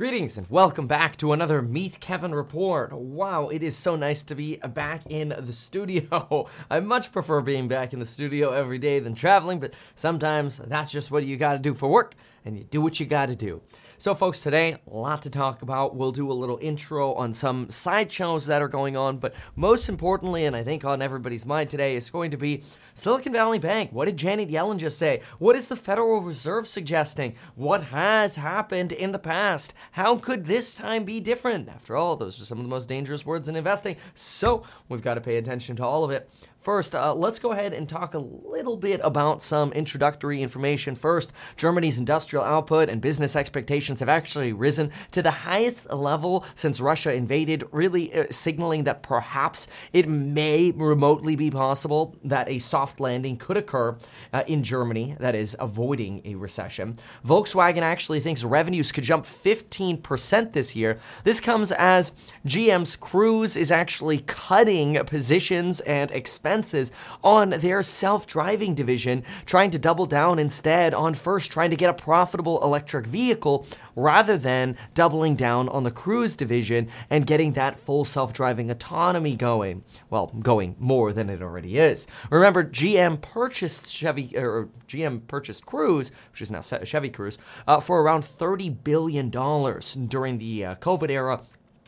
Greetings and welcome back to another Meet Kevin report. Wow, it is so nice to be back in the studio. I much prefer being back in the studio every day than traveling, but sometimes that's just what you gotta do for work, and you do what you gotta do. So, folks, today, a lot to talk about. We'll do a little intro on some sideshows that are going on, but most importantly, and I think on everybody's mind today, is going to be Silicon Valley Bank. What did Janet Yellen just say? What is the Federal Reserve suggesting? What has happened in the past? How could this time be different? After all, those are some of the most dangerous words in investing, so we've got to pay attention to all of it. First, uh, let's go ahead and talk a little bit about some introductory information. First, Germany's industrial output and business expectations have actually risen to the highest level since Russia invaded, really uh, signaling that perhaps it may remotely be possible that a soft landing could occur uh, in Germany, that is, avoiding a recession. Volkswagen actually thinks revenues could jump 15% this year. This comes as GM's Cruise is actually cutting positions and expenses on their self driving division, trying to double down instead on first trying to get a profitable electric vehicle rather than doubling down on the cruise division and getting that full self driving autonomy going. Well, going more than it already is. Remember, GM purchased Chevy, or GM purchased Cruise, which is now Chevy Cruise, uh, for around $30 billion during the uh, COVID era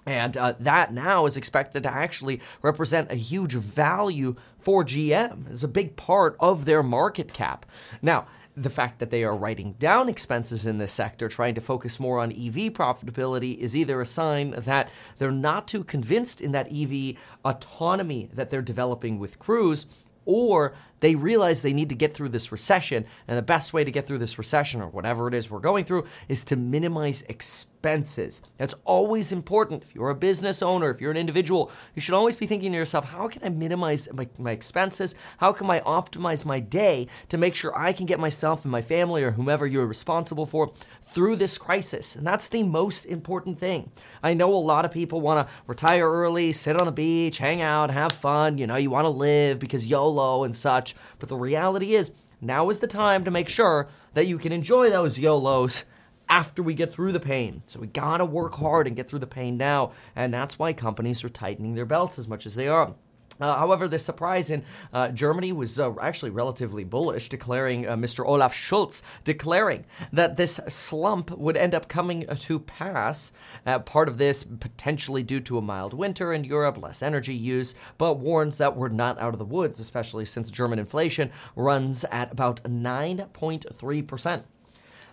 and uh, that now is expected to actually represent a huge value for GM as a big part of their market cap. Now, the fact that they are writing down expenses in this sector, trying to focus more on EV profitability, is either a sign that they're not too convinced in that EV autonomy that they're developing with Cruise, or they realize they need to get through this recession. And the best way to get through this recession, or whatever it is we're going through, is to minimize expenses. That's always important. If you're a business owner, if you're an individual, you should always be thinking to yourself, how can I minimize my, my expenses? How can I optimize my day to make sure I can get myself and my family or whomever you're responsible for through this crisis? And that's the most important thing. I know a lot of people want to retire early, sit on the beach, hang out, have fun. You know, you want to live because YOLO and such. But the reality is, now is the time to make sure that you can enjoy those YOLOs after we get through the pain. So we gotta work hard and get through the pain now. And that's why companies are tightening their belts as much as they are. Uh, however, the surprise in uh, Germany was uh, actually relatively bullish, declaring uh, Mr. Olaf Scholz declaring that this slump would end up coming to pass. Uh, part of this potentially due to a mild winter in Europe, less energy use, but warns that we're not out of the woods, especially since German inflation runs at about 9.3 percent.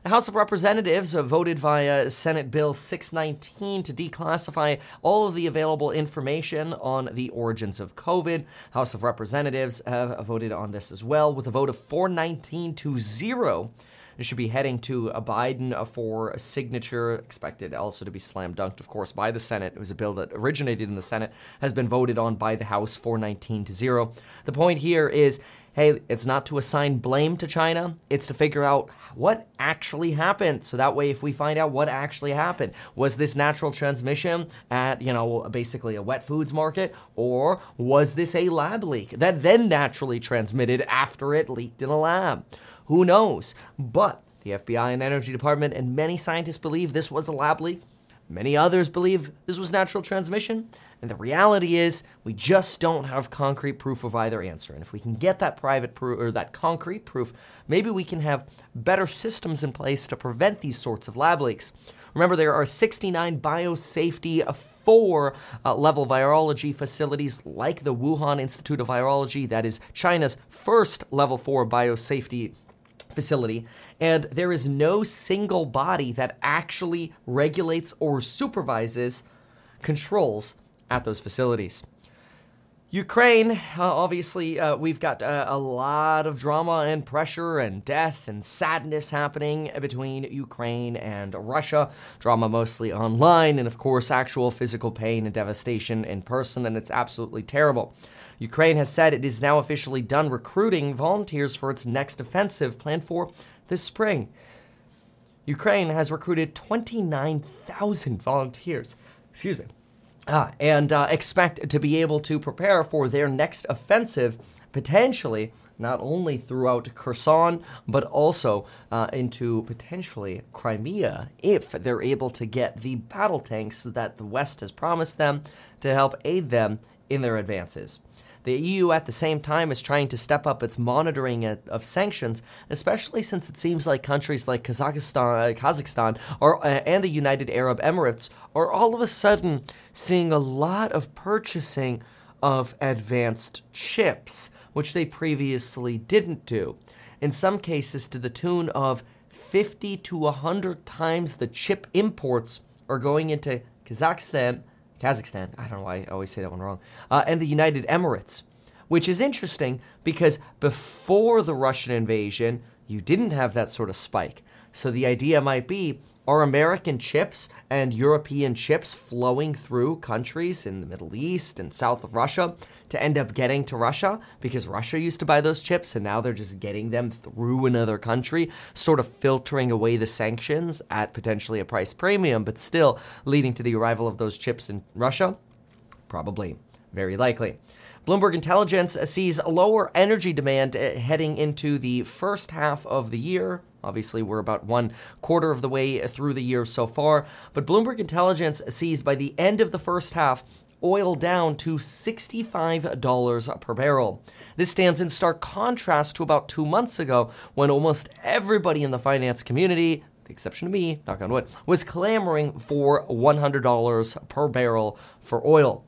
The House of Representatives voted via Senate Bill 619 to declassify all of the available information on the origins of COVID. House of Representatives have voted on this as well with a vote of 419 to 0. It should be heading to Biden for a signature, expected also to be slam dunked, of course, by the Senate. It was a bill that originated in the Senate, has been voted on by the House 419 to 0. The point here is hey, it's not to assign blame to China, it's to figure out what actually happened. So that way, if we find out what actually happened, was this natural transmission at, you know, basically a wet foods market, or was this a lab leak that then naturally transmitted after it leaked in a lab? Who knows? But the FBI and Energy Department and many scientists believe this was a lab leak. Many others believe this was natural transmission. And the reality is, we just don't have concrete proof of either answer. And if we can get that private proof or that concrete proof, maybe we can have better systems in place to prevent these sorts of lab leaks. Remember, there are 69 biosafety four uh, level virology facilities like the Wuhan Institute of Virology, that is China's first level four biosafety facility, and there is no single body that actually regulates or supervises controls at those facilities. Ukraine, uh, obviously, uh, we've got uh, a lot of drama and pressure and death and sadness happening between Ukraine and Russia. Drama mostly online, and of course, actual physical pain and devastation in person, and it's absolutely terrible. Ukraine has said it is now officially done recruiting volunteers for its next offensive planned for this spring. Ukraine has recruited 29,000 volunteers. Excuse me uh, and uh, expect to be able to prepare for their next offensive potentially not only throughout Kherson, but also uh, into potentially Crimea if they're able to get the battle tanks that the West has promised them to help aid them in their advances. The EU at the same time is trying to step up its monitoring of sanctions, especially since it seems like countries like Kazakhstan, uh, Kazakhstan or, uh, and the United Arab Emirates are all of a sudden seeing a lot of purchasing of advanced chips, which they previously didn't do. In some cases, to the tune of 50 to 100 times the chip imports are going into Kazakhstan Kazakhstan. I don't know why I always say that one wrong. Uh, and the United Emirates, which is interesting because before the Russian invasion, you didn't have that sort of spike. So the idea might be are American chips and European chips flowing through countries in the Middle East and south of Russia to end up getting to Russia because Russia used to buy those chips and now they're just getting them through another country, sort of filtering away the sanctions at potentially a price premium, but still leading to the arrival of those chips in Russia? Probably. Very likely. Bloomberg Intelligence sees lower energy demand uh, heading into the first half of the year. Obviously, we're about one quarter of the way through the year so far, but Bloomberg Intelligence sees by the end of the first half, oil down to $65 per barrel. This stands in stark contrast to about two months ago when almost everybody in the finance community, the exception of me, knock on wood, was clamoring for $100 per barrel for oil.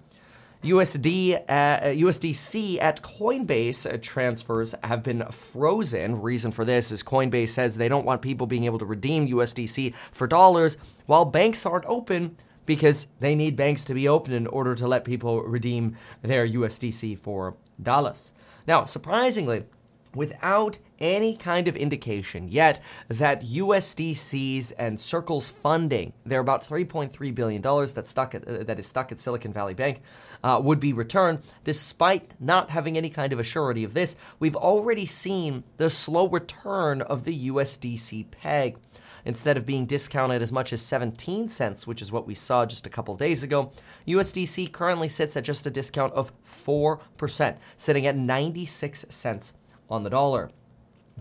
USD uh, USDC at Coinbase uh, transfers have been frozen. Reason for this is Coinbase says they don't want people being able to redeem USDC for dollars while banks aren't open because they need banks to be open in order to let people redeem their USDC for dollars. Now, surprisingly, without any kind of indication yet that USDC's and Circle's funding, they're about 3.3 billion dollars that stuck at, uh, that is stuck at Silicon Valley Bank, uh, would be returned. Despite not having any kind of a surety of this, we've already seen the slow return of the USDC peg. Instead of being discounted as much as 17 cents, which is what we saw just a couple days ago, USDC currently sits at just a discount of 4%, sitting at 96 cents on the dollar.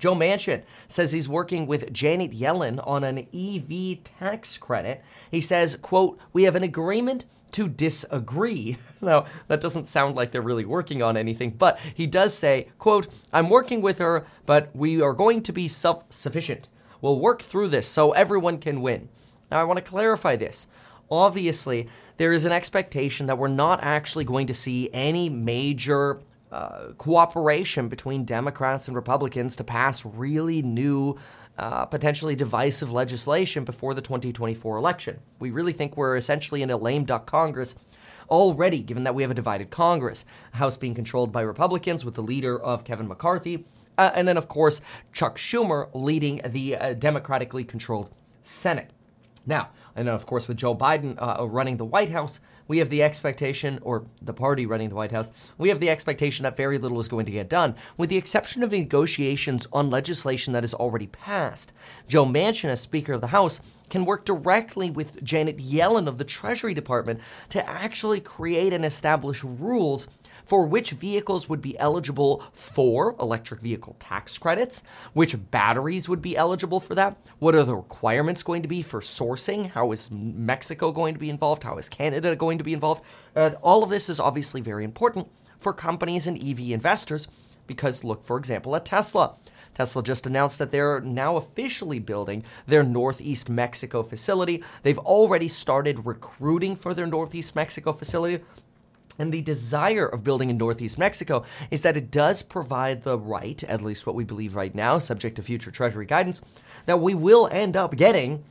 Joe Manchin says he's working with Janet Yellen on an EV tax credit. He says, quote, we have an agreement to disagree. Now, that doesn't sound like they're really working on anything, but he does say, quote, I'm working with her, but we are going to be self-sufficient. We'll work through this so everyone can win. Now, I want to clarify this. Obviously, there is an expectation that we're not actually going to see any major uh, cooperation between Democrats and Republicans to pass really new, uh, potentially divisive legislation before the 2024 election. We really think we're essentially in a lame duck Congress already, given that we have a divided Congress, House being controlled by Republicans with the leader of Kevin McCarthy, uh, and then, of course, Chuck Schumer leading the uh, democratically controlled Senate. Now, and of course, with Joe Biden uh, running the White House, we have the expectation, or the party running the White House, we have the expectation that very little is going to get done, with the exception of negotiations on legislation that is already passed. Joe Manchin, as Speaker of the House, can work directly with Janet Yellen of the Treasury Department to actually create and establish rules for which vehicles would be eligible for electric vehicle tax credits, which batteries would be eligible for that, what are the requirements going to be for sourcing, how is Mexico going to be involved, how is Canada going to be involved. And all of this is obviously very important for companies and EV investors because look, for example, at Tesla. Tesla just announced that they're now officially building their Northeast Mexico facility. They've already started recruiting for their Northeast Mexico facility. And the desire of building in Northeast Mexico is that it does provide the right, at least what we believe right now, subject to future Treasury guidance, that we will end up getting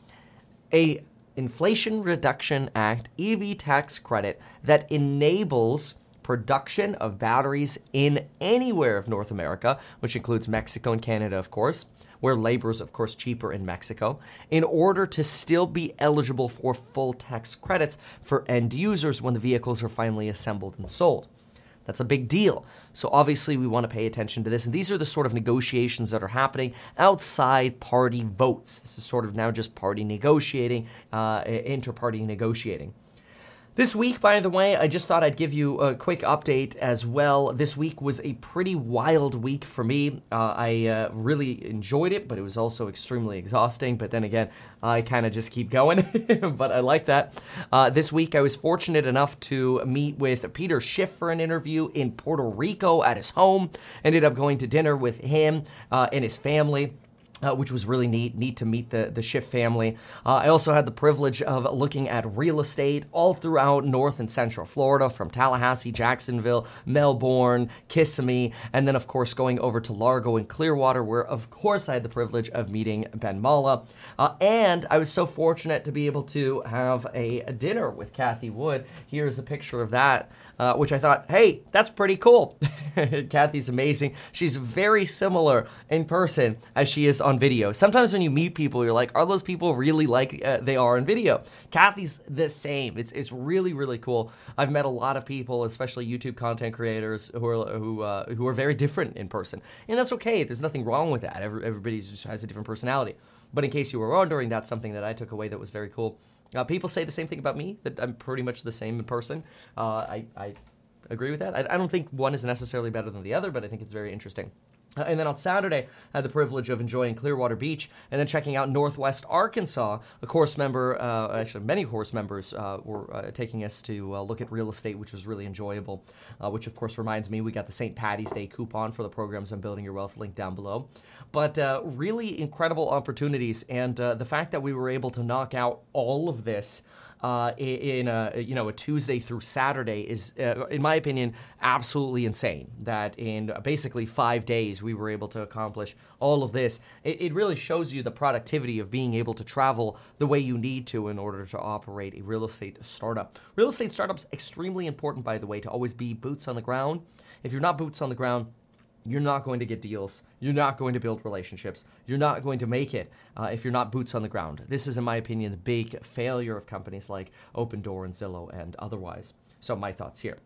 a Inflation Reduction Act EV tax credit that enables production of batteries in anywhere of North America, which includes Mexico and Canada, of course, where labor is, of course, cheaper in Mexico, in order to still be eligible for full tax credits for end users when the vehicles are finally assembled and sold. That's a big deal. So, obviously, we want to pay attention to this. And these are the sort of negotiations that are happening outside party votes. This is sort of now just party negotiating, uh, inter party negotiating. This week, by the way, I just thought I'd give you a quick update as well. This week was a pretty wild week for me. Uh, I uh, really enjoyed it, but it was also extremely exhausting. But then again, I kind of just keep going, but I like that. Uh, this week, I was fortunate enough to meet with Peter Schiff for an interview in Puerto Rico at his home. Ended up going to dinner with him uh, and his family. Uh, which was really neat. Neat to meet the the Schiff family. Uh, I also had the privilege of looking at real estate all throughout North and Central Florida, from Tallahassee, Jacksonville, Melbourne, Kissimmee, and then of course going over to Largo and Clearwater, where of course I had the privilege of meeting Ben Mallah. Uh, and I was so fortunate to be able to have a, a dinner with Cathie Wood. Here's a picture of that, uh, which I thought, hey, that's pretty cool. Cathie's amazing. She's very similar in person as she is on video. Sometimes when you meet people, you're like, are those people really like uh, they are in video? Cathie's the same. It's it's really really cool. I've met a lot of people, especially YouTube content creators, who are who uh, who are very different in person, and that's okay. There's nothing wrong with that. Every, everybody just has a different personality. But in case you were wondering, that's something that I took away that was very cool. Uh, people say the same thing about me, that I'm pretty much the same in person. Uh, I, I agree with that. I, I don't think one is necessarily better than the other, but I think it's very interesting. Uh, and then on Saturday, I had the privilege of enjoying Clearwater Beach and then checking out Northwest Arkansas. A course member, uh, actually, many course members uh, were uh, taking us to uh, look at real estate, which was really enjoyable. Uh, which, of course, reminds me we got the St. Patty's Day coupon for the programs on Building Your Wealth link down below. But really incredible opportunities, and the fact that we were able to knock out all of this uh, in a you know a Tuesday through Saturday is, uh, in my opinion, absolutely insane. That in basically five days we were able to accomplish all of this. It, it really shows you the productivity of being able to travel the way you need to in order to operate a real estate startup. Real estate startups extremely important, by the way, to always be boots on the ground. If you're not boots on the ground, you're not going to get deals. You're not going to build relationships. You're not going to make it uh, if you're not boots on the ground. This is, in my opinion, the big failure of companies like Opendoor and Zillow and otherwise. So, my thoughts here.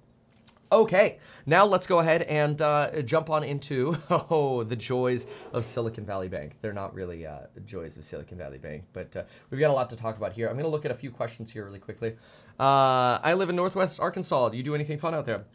Okay, now let's go ahead and uh, jump on into oh the joys of Silicon Valley Bank. They're not really uh, joys of Silicon Valley Bank, but uh, we've got a lot to talk about here. I'm going to look at a few questions here really quickly. Uh, I live in Northwest Arkansas. Do you do anything fun out there?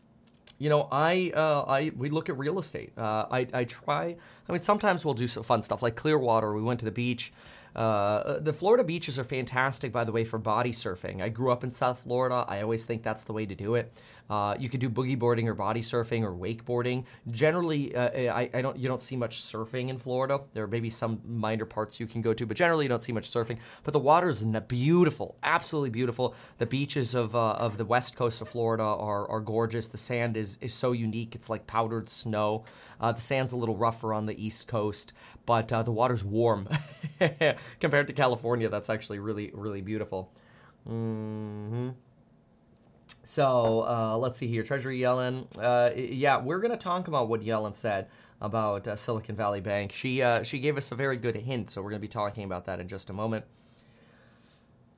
You know, I, uh, I, we look at real estate. Uh, I, I try. I mean, sometimes we'll do some fun stuff like Clearwater. We went to the beach. Uh, the Florida beaches are fantastic, by the way, for body surfing. I grew up in South Florida. I always think that's the way to do it. Uh, you could do boogie boarding or body surfing or wakeboarding. Generally, uh, I, I, don't you don't see much surfing in Florida. There may be some minor parts you can go to, but generally you don't see much surfing. But the water is beautiful, absolutely beautiful. The beaches of uh, of the west coast of Florida are, are gorgeous. The sand is is so unique. It's like powdered snow. Uh, the sand's a little rougher on the east coast, but uh, the water's warm compared to California. That's actually really really beautiful. Mm-hmm. So uh, let's see here. Treasury Yellen. Uh, yeah, we're going to talk about what Yellen said about uh, Silicon Valley Bank. She uh, she gave us a very good hint, so we're going to be talking about that in just a moment.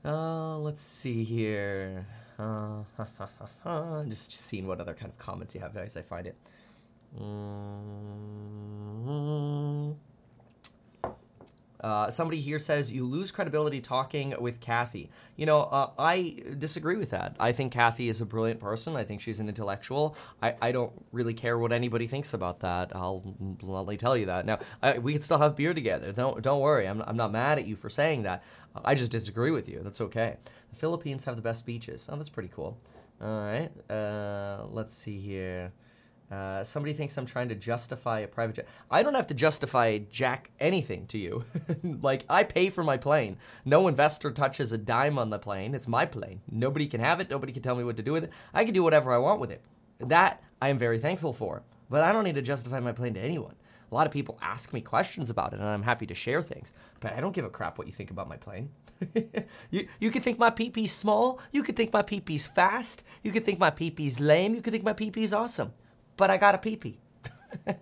Uh, let's see here. Uh, just seeing what other kind of comments you have as I find it. Mm-hmm. Uh, somebody here says you lose credibility talking with Cathie. You know, uh, I disagree with that. I think Cathie is a brilliant person. I think she's an intellectual. I, I don't really care what anybody thinks about that. I'll bluntly tell you that. Now, I, we can still have beer together. Don't don't worry. I'm, I'm not mad at you for saying that. I just disagree with you. That's okay. The Philippines have the best beaches. Oh, that's pretty cool. All right. Uh, let's see here. Uh, somebody thinks I'm trying to justify a private jet. I don't have to justify jack anything to you. like I pay for my plane. No investor touches a dime on the plane. It's my plane. Nobody can have it. Nobody can tell me what to do with it. I can do whatever I want with it. That I am very thankful for. But I don't need to justify my plane to anyone. A lot of people ask me questions about it, and I'm happy to share things. But I don't give a crap what you think about my plane. you you could think my peepee's small. You could think my peepee's fast. You could think my peepee's lame. You could think my peepee's awesome but I got a pee pee.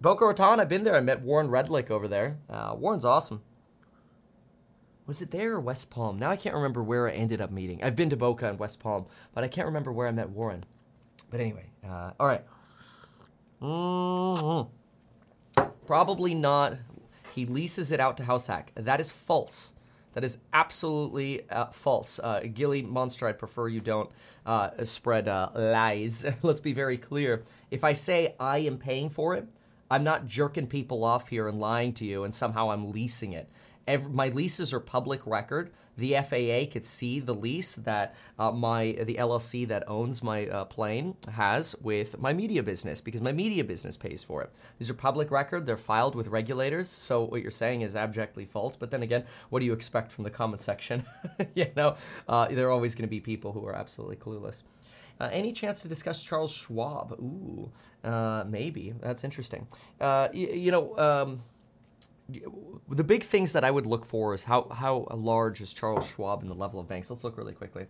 Boca Raton, I've been there. I met Warren Redlich over there. Uh, Warren's awesome. Was it there or West Palm? Now I can't remember where I ended up meeting. I've been to Boca and West Palm, but I can't remember where I met Warren. But anyway, uh, all right. mm-hmm. Probably not. He leases it out to House Hack. That is false. That is absolutely uh, false. Uh, Gilly Monster, I'd prefer you don't uh, spread uh, lies. Let's be very clear. If I say I am paying for it, I'm not jerking people off here and lying to you, and somehow I'm leasing it. Every, my leases are public record. The FAA could see the lease that uh, my the LLC that owns my uh, plane has with my media business because my media business pays for it. These are public record. They're filed with regulators. So what you're saying is abjectly false. But then again, what do you expect from the comment section? you know, uh, there are always going to be people who are absolutely clueless. Uh, any chance to discuss Charles Schwab? Ooh, uh, maybe. That's interesting. Uh, y- you know, um, the big things that I would look for is how, how large is Charles Schwab in the level of banks. Let's look really quickly.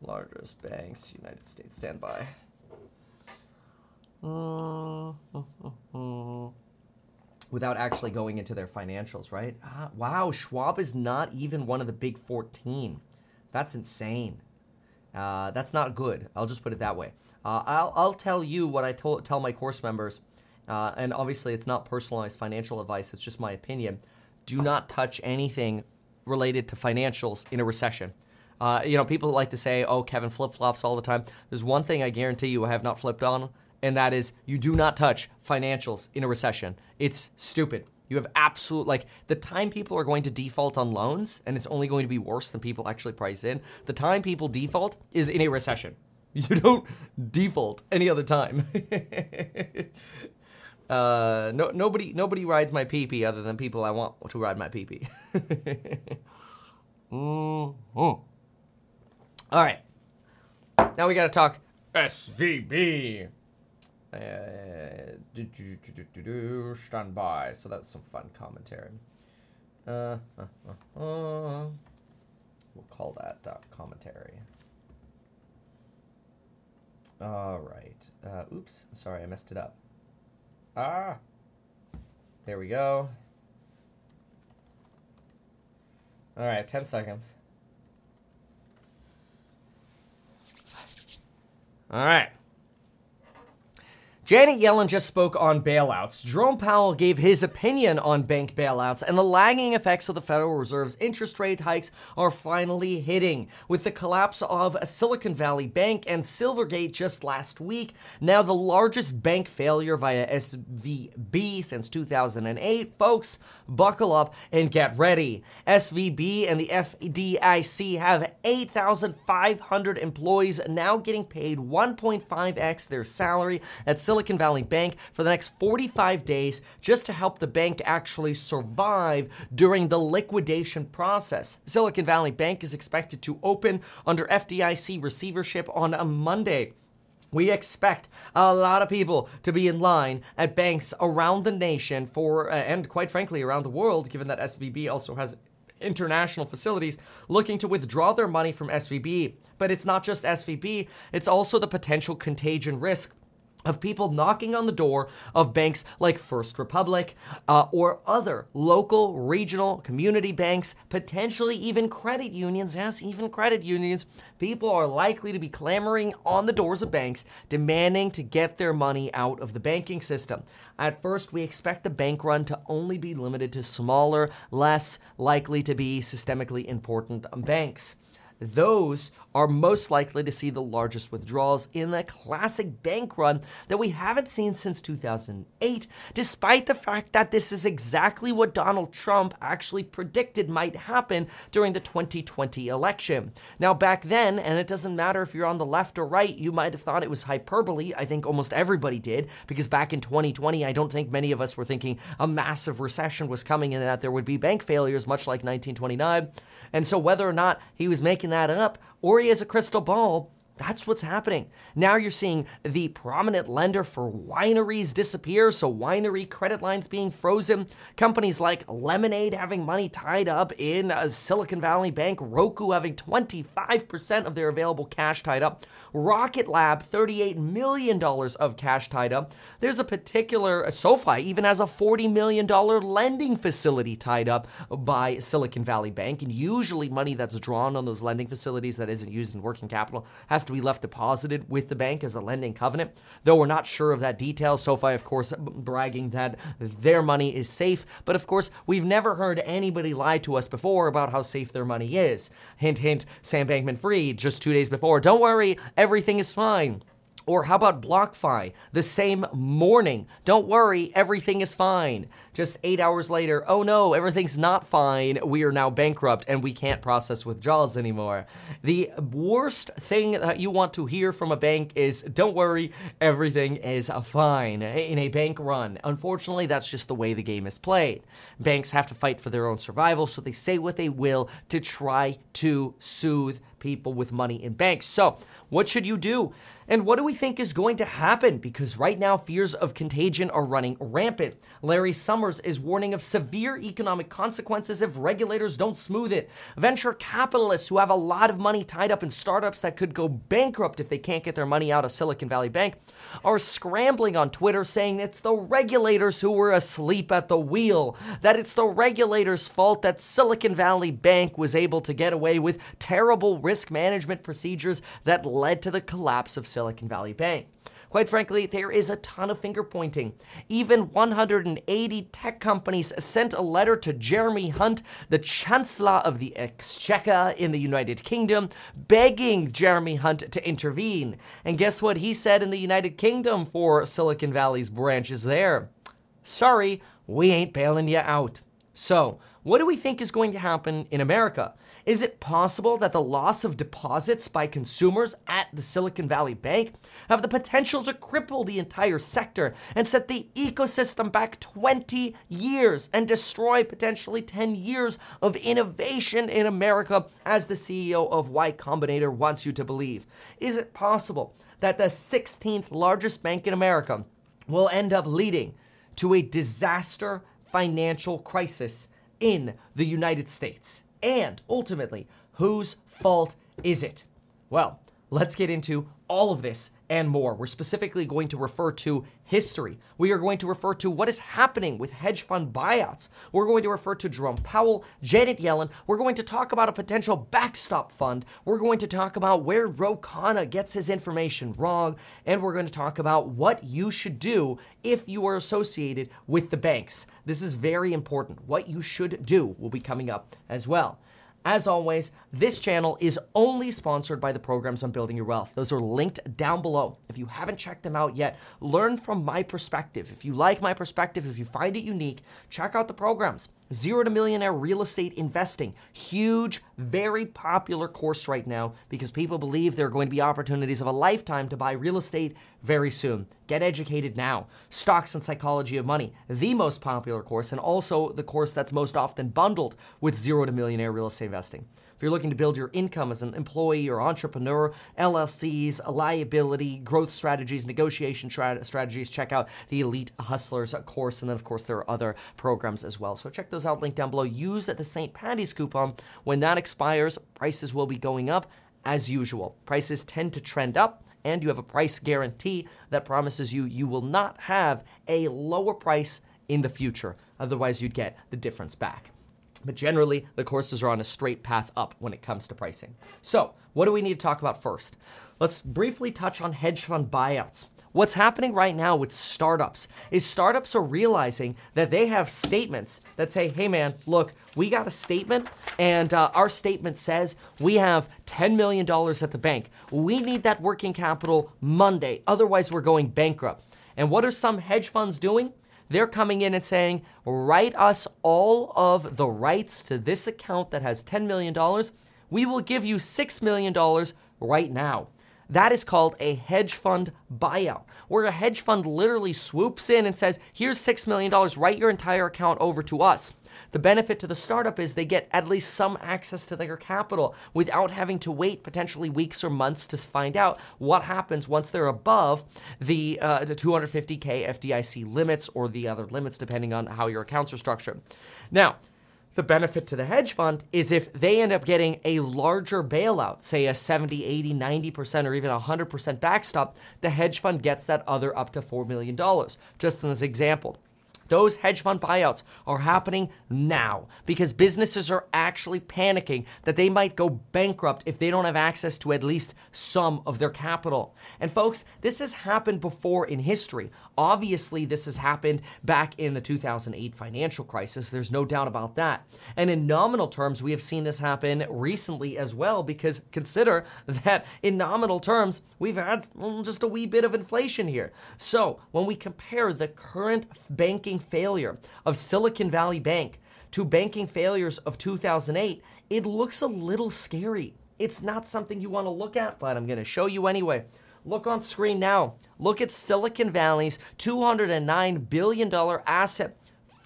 Largest banks, United States, stand by. Without actually going into their financials, right? Ah, wow, Schwab is not even one of the big 14. That's insane. Uh, that's not good. I'll just put it that way. Uh, I'll, I'll tell you what I told, tell my course members, uh, and obviously it's not personalized financial advice, it's just my opinion. Do not touch anything related to financials in a recession. Uh, you know, people like to say, oh, Kevin flip flops all the time. There's one thing I guarantee you I have not flipped on, and that is you do not touch financials in a recession. It's stupid. You have absolute like the time people are going to default on loans, and it's only going to be worse than people actually price in. The time people default is in a recession. You don't default any other time. uh, no, nobody, nobody rides my PP other than people I want to ride my PP. mm-hmm. All right, now we got to talk SVB. Uh, stand by. So that's some fun commentary. Uh, uh, uh, uh. We'll call that uh, commentary. All right. Uh, oops. Sorry, I messed it up. Ah. There we go. All right, 10 seconds. All right. Janet Yellen just spoke on bailouts. Jerome Powell gave his opinion on bank bailouts, and the lagging effects of the Federal Reserve's interest rate hikes are finally hitting. With the collapse of a Silicon Valley Bank and Silvergate just last week, now the largest bank failure via SVB since 2008, folks, buckle up and get ready. SVB and the FDIC have 8,500 employees now getting paid 1.5x their salary at Silicon Valley Bank for the next 45 days just to help the bank actually survive during the liquidation process. Silicon Valley Bank is expected to open under FDIC receivership on a Monday. We expect a lot of people to be in line at banks around the nation for, uh, and quite frankly, around the world, given that SVB also has international facilities looking to withdraw their money from SVB. But it's not just SVB, it's also the potential contagion risk of people knocking on the door of banks like First Republic uh, or other local, regional, community banks, potentially even credit unions. Yes, even credit unions. People are likely to be clamoring on the doors of banks, demanding to get their money out of the banking system. At first, we expect the bank run to only be limited to smaller, less likely to be systemically important banks those are most likely to see the largest withdrawals in the classic bank run that we haven't seen since 2008, despite the fact that this is exactly what Donald Trump actually predicted might happen during the 2020 election. Now, back then, and it doesn't matter if you're on the left or right, you might have thought it was hyperbole. I think almost everybody did, because back in 2020, I don't think many of us were thinking a massive recession was coming and that there would be bank failures, much like 1929. And so, whether or not he was making that up or he has a crystal ball, that's what's happening. Now you're seeing the prominent lender for wineries disappear, so winery credit lines being frozen. Companies like Lemonade having money tied up in a Silicon Valley Bank, Roku having 25% of their available cash tied up, Rocket Lab $38 million of cash tied up. There's a particular, uh, SoFi even has a $40 million lending facility tied up by Silicon Valley Bank, and usually money that's drawn on those lending facilities that isn't used in working capital has to to be left deposited with the bank as a lending covenant. Though we're not sure of that detail, SoFi, of course, bragging that their money is safe. But of course, we've never heard anybody lie to us before about how safe their money is. Hint, hint, Sam Bankman Fried just two days before. Don't worry, everything is fine. Or how about BlockFi? The same morning. Don't worry, everything is fine. Just eight hours later, oh no, everything's not fine. We are now bankrupt and we can't process withdrawals anymore. The worst thing that you want to hear from a bank is don't worry, everything is fine in a bank run. Unfortunately, that's just the way the game is played. Banks have to fight for their own survival, so they say what they will to try to soothe people with money in banks. So, what should you do? And what do we think is going to happen? Because right now, fears of contagion are running rampant. Larry Summers is warning of severe economic consequences if regulators don't smooth it. Venture capitalists who have a lot of money tied up in startups that could go bankrupt if they can't get their money out of Silicon Valley Bank are scrambling on Twitter saying it's the regulators who were asleep at the wheel, that it's the regulators' fault that Silicon Valley Bank was able to get away with terrible risk management procedures that led to the collapse of Silicon Silicon Valley Bank. Quite frankly, there is a ton of finger pointing. Even 180 tech companies sent a letter to Jeremy Hunt, the Chancellor of the Exchequer in the United Kingdom, begging Jeremy Hunt to intervene. And guess what he said in the United Kingdom for Silicon Valley's branches there? Sorry, we ain't bailing you out. So, what do we think is going to happen in America? Is it possible that the loss of deposits by consumers at the Silicon Valley Bank have the potential to cripple the entire sector and set the ecosystem back 20 years and destroy potentially 10 years of innovation in America, as the CEO of Y Combinator wants you to believe? Is it possible that the 16th largest bank in America will end up leading to a disaster financial crisis in the United States? And ultimately, whose fault is it? Well, let's get into all of this and more. We're specifically going to refer to history. We are going to refer to what is happening with hedge fund buyouts. We're going to refer to Jerome Powell, Janet Yellen. We're going to talk about a potential backstop fund. We're going to talk about where Ro Khanna gets his information wrong. And we're going to talk about what you should do if you are associated with the banks. This is very important. What you should do will be coming up as well. As always, this channel is only sponsored by the programs on building your wealth. Those are linked down below. If you haven't checked them out yet, learn from my perspective. If you like my perspective, if you find it unique, check out the programs. Zero to Millionaire Real Estate Investing. Huge, very popular course right now because people believe there are going to be opportunities of a lifetime to buy real estate very soon. Get educated now. Stocks and Psychology of Money, the most popular course, and also the course that's most often bundled with Zero to Millionaire Real Estate Investing. If you're looking to build your income as an employee or entrepreneur, LLCs, liability, growth strategies, negotiation tra- strategies, check out the Elite Hustlers course. And then, of course, there are other programs as well. So check those out, link down below. Use the St. Patty's coupon. When that expires, prices will be going up as usual. Prices tend to trend up and you have a price guarantee that promises you you will not have a lower price in the future. Otherwise, you'd get the difference back. But generally, the courses are on a straight path up when it comes to pricing. So, what do we need to talk about first? Let's briefly touch on hedge fund buyouts. What's happening right now with startups is startups are realizing that they have statements that say, hey man, look, we got a statement, and uh, our statement says we have $10 million at the bank. We need that working capital Monday, otherwise, we're going bankrupt. And what are some hedge funds doing? They're coming in and saying, write us all of the rights to this account that has $10 million. We will give you $6 million right now. That is called a hedge fund buyout, where a hedge fund literally swoops in and says, Here's $6 million, write your entire account over to us. The benefit to the startup is they get at least some access to their capital without having to wait potentially weeks or months to find out what happens once they're above the, uh, the 250K FDIC limits or the other limits, depending on how your accounts are structured. Now, the benefit to the hedge fund is if they end up getting a larger bailout, say a 70, 80, 90%, or even 100% backstop, the hedge fund gets that other up to $4 million. Just as an example. Those hedge fund buyouts are happening now because businesses are actually panicking that they might go bankrupt if they don't have access to at least some of their capital. And folks, this has happened before in history. Obviously, this has happened back in the 2008 financial crisis. There's no doubt about that. And in nominal terms, we have seen this happen recently as well because consider that in nominal terms, we've had just a wee bit of inflation here. So when we compare the current banking failure of Silicon Valley Bank to banking failures of 2008, it looks a little scary. It's not something you want to look at, but I'm going to show you anyway. Look on screen now. Look at Silicon Valley's $209 billion asset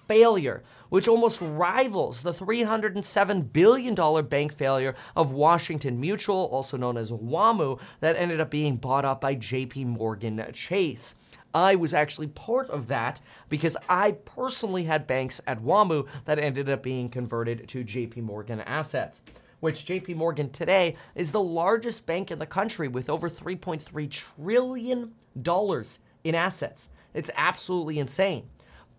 failure, which almost rivals the $307 billion bank failure of Washington Mutual, also known as WAMU, that ended up being bought up by JP Morgan Chase. I was actually part of that because I personally had banks at WAMU that ended up being converted to JP Morgan assets which JP Morgan today is the largest bank in the country with over 3.3 trillion dollars in assets. It's absolutely insane.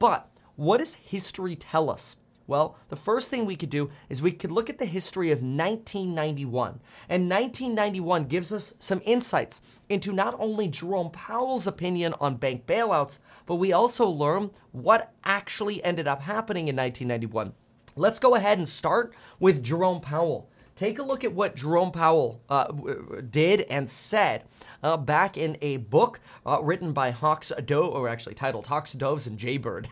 But what does history tell us? Well, the first thing we could do is we could look at the history of 1991. And 1991 gives us some insights into not only Jerome Powell's opinion on bank bailouts, but we also learn what actually ended up happening in 1991. Let's go ahead and start with Jerome Powell. Take a look at what Jerome Powell uh, did and said uh, back in a book uh, written by Hawks Dove, or actually titled Hawks, Doves, and Jaybird.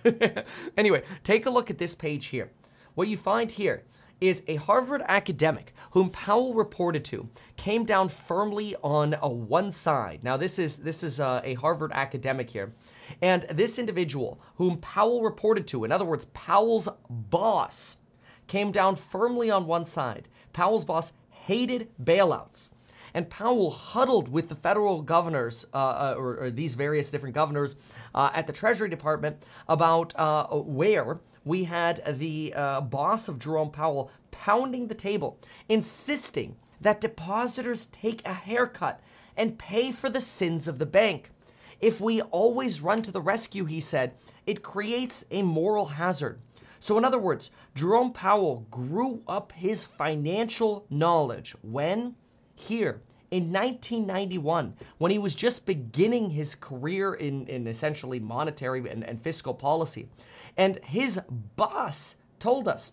anyway, take a look at this page here. What you find here is a Harvard academic whom Powell reported to came down firmly on a one side. Now this is this is a, a Harvard academic here. And this individual whom Powell reported to, in other words, Powell's boss, came down firmly on one side. Powell's boss hated bailouts. And Powell huddled with the federal governors, uh, uh, or, or, these various different governors uh, at the Treasury Department, about uh, where we had the uh, boss of Jerome Powell pounding the table, insisting that depositors take a haircut and pay for the sins of the bank. If we always run to the rescue, he said, it creates a moral hazard. So, in other words, Jerome Powell grew up his financial knowledge when? Here, in 1991, when he was just beginning his career in, in essentially monetary and, and fiscal policy. And his boss told us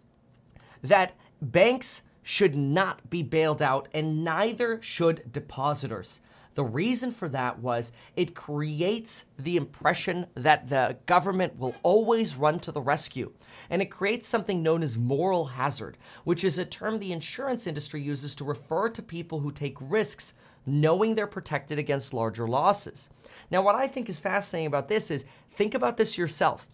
that banks should not be bailed out and neither should depositors. The reason for that was it creates the impression that the government will always run to the rescue. And it creates something known as moral hazard, which is a term the insurance industry uses to refer to people who take risks knowing they're protected against larger losses. Now, what I think is fascinating about this is think about this yourself.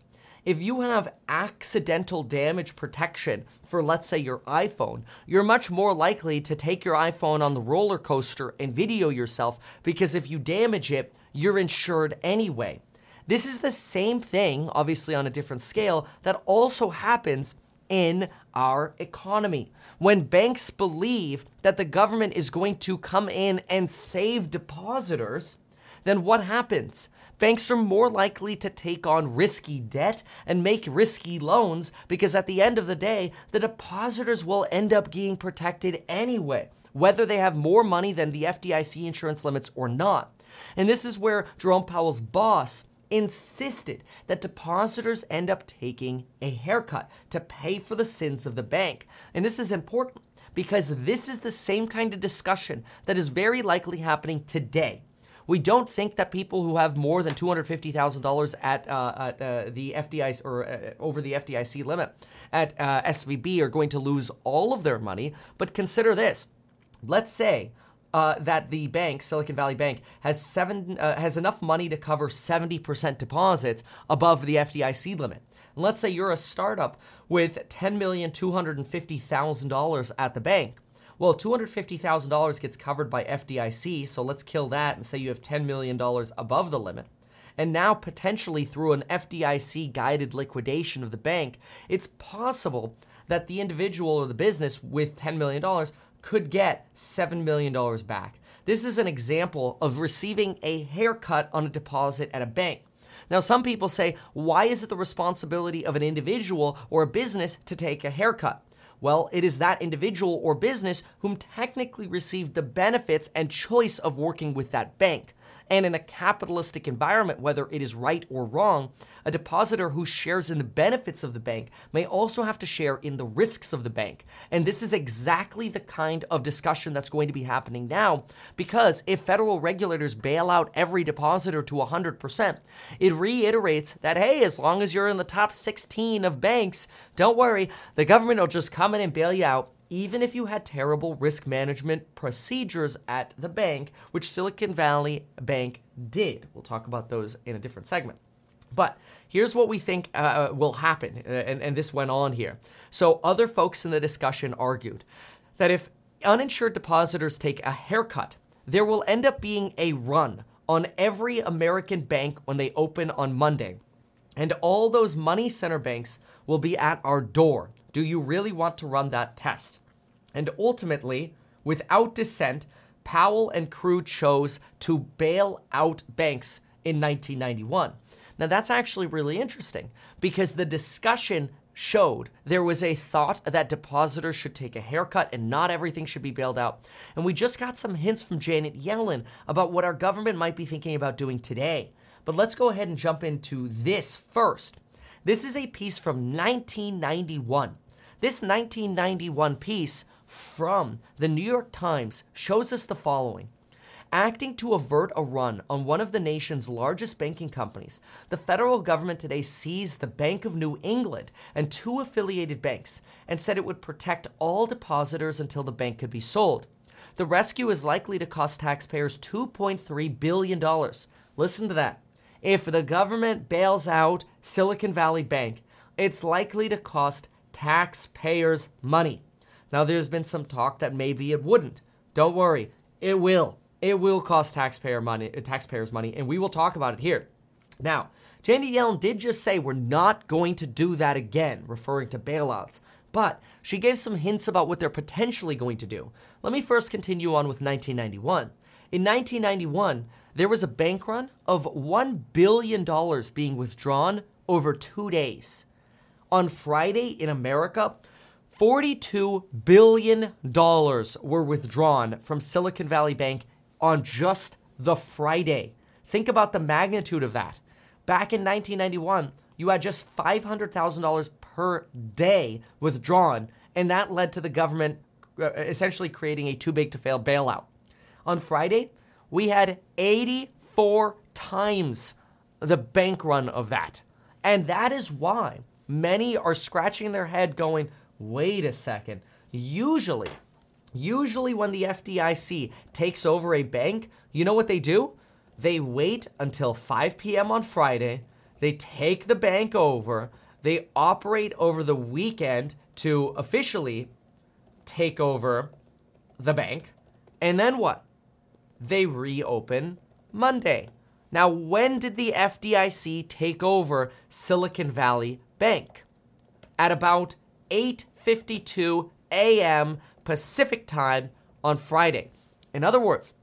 If you have accidental damage protection for, let's say, your iPhone, you're much more likely to take your iPhone on the roller coaster and video yourself because if you damage it, you're insured anyway. This is the same thing, obviously on a different scale, that also happens in our economy. When banks believe that the government is going to come in and save depositors, then what happens? Banks are more likely to take on risky debt and make risky loans because at the end of the day, the depositors will end up being protected anyway, whether they have more money than the FDIC insurance limits or not. And this is where Jerome Powell's boss insisted that depositors end up taking a haircut to pay for the sins of the bank. And this is important because this is the same kind of discussion that is very likely happening today we don't think that people who have more than $250,000 at, uh, at uh, the FDIC or uh, over the FDIC limit at uh, SVB are going to lose all of their money. But consider this let's say uh, that the bank, Silicon Valley Bank, has seven uh, has enough money to cover 70% deposits above the FDIC limit. And let's say you're a startup with $10,250,000 at the bank. Well, $250,000 gets covered by FDIC, so let's kill that and say you have $10 million above the limit. And now, potentially through an FDIC guided liquidation of the bank, it's possible that the individual or the business with $10 million could get $7 million back. This is an example of receiving a haircut on a deposit at a bank. Now, some people say, why is it the responsibility of an individual or a business to take a haircut? Well, it is that individual or business whom technically received the benefits and choice of working with that bank. And in a capitalistic environment, whether it is right or wrong, a depositor who shares in the benefits of the bank may also have to share in the risks of the bank. And this is exactly the kind of discussion that's going to be happening now, because if federal regulators bail out every depositor to 100%, it reiterates that, hey, as long as you're in the top 16 of banks, don't worry, the government will just come in and bail you out even if you had terrible risk management procedures at the bank, which Silicon Valley Bank did. We'll talk about those in a different segment. But here's what we think uh, uh will happen, uh, and, and this went on here. So, other folks in the discussion argued that if uninsured depositors take a haircut, there will end up being a run on every American bank when they open on Monday. And all those money center banks will be at our door. Do you really want to run that test? And ultimately, without dissent, Powell and crew chose to bail out banks in 1991. Now, that's actually really interesting because the discussion showed there was a thought that depositors should take a haircut and not everything should be bailed out. And we just got some hints from Janet Yellen about what our government might be thinking about doing today. But let's go ahead and jump into this first. This is a piece from 1991. This 1991 piece from the New York Times shows us the following. Acting to avert a run on one of the nation's largest banking companies, the federal government today seized the Bank of New England and two affiliated banks and said it would protect all depositors until the bank could be sold. The rescue is likely to cost taxpayers $2.3 billion. Listen to that. If the government bails out Silicon Valley Bank, it's likely to cost taxpayers money. Now, there's been some talk that maybe it wouldn't. Don't worry, it will. It will cost taxpayer money, uh, taxpayers money, and we will talk about it here. Now, Janet Yellen did just say we're not going to do that again, referring to bailouts, but she gave some hints about what they're potentially going to do. Let me first continue on with 1991. In 1991, there was a bank run of $1 billion being withdrawn over two days. On Friday in America, $42 billion were withdrawn from Silicon Valley Bank on just the Friday. Think about the magnitude of that. Back in 1991, you had just $500,000 per day withdrawn, and that led to the government uh, essentially creating a too big to fail bailout. On Friday, we had 84 times the bank run of that. And that is why many are scratching their head going, wait a second. Usually, usually when the FDIC takes over a bank, you know what they do? They wait until 5 p.m. on Friday, they take the bank over, they operate over the weekend to officially take over the bank, and then what? they reopen Monday. Now, when did the FDIC take over Silicon Valley Bank? At about 8:52 a.m. Pacific time on Friday. In other words,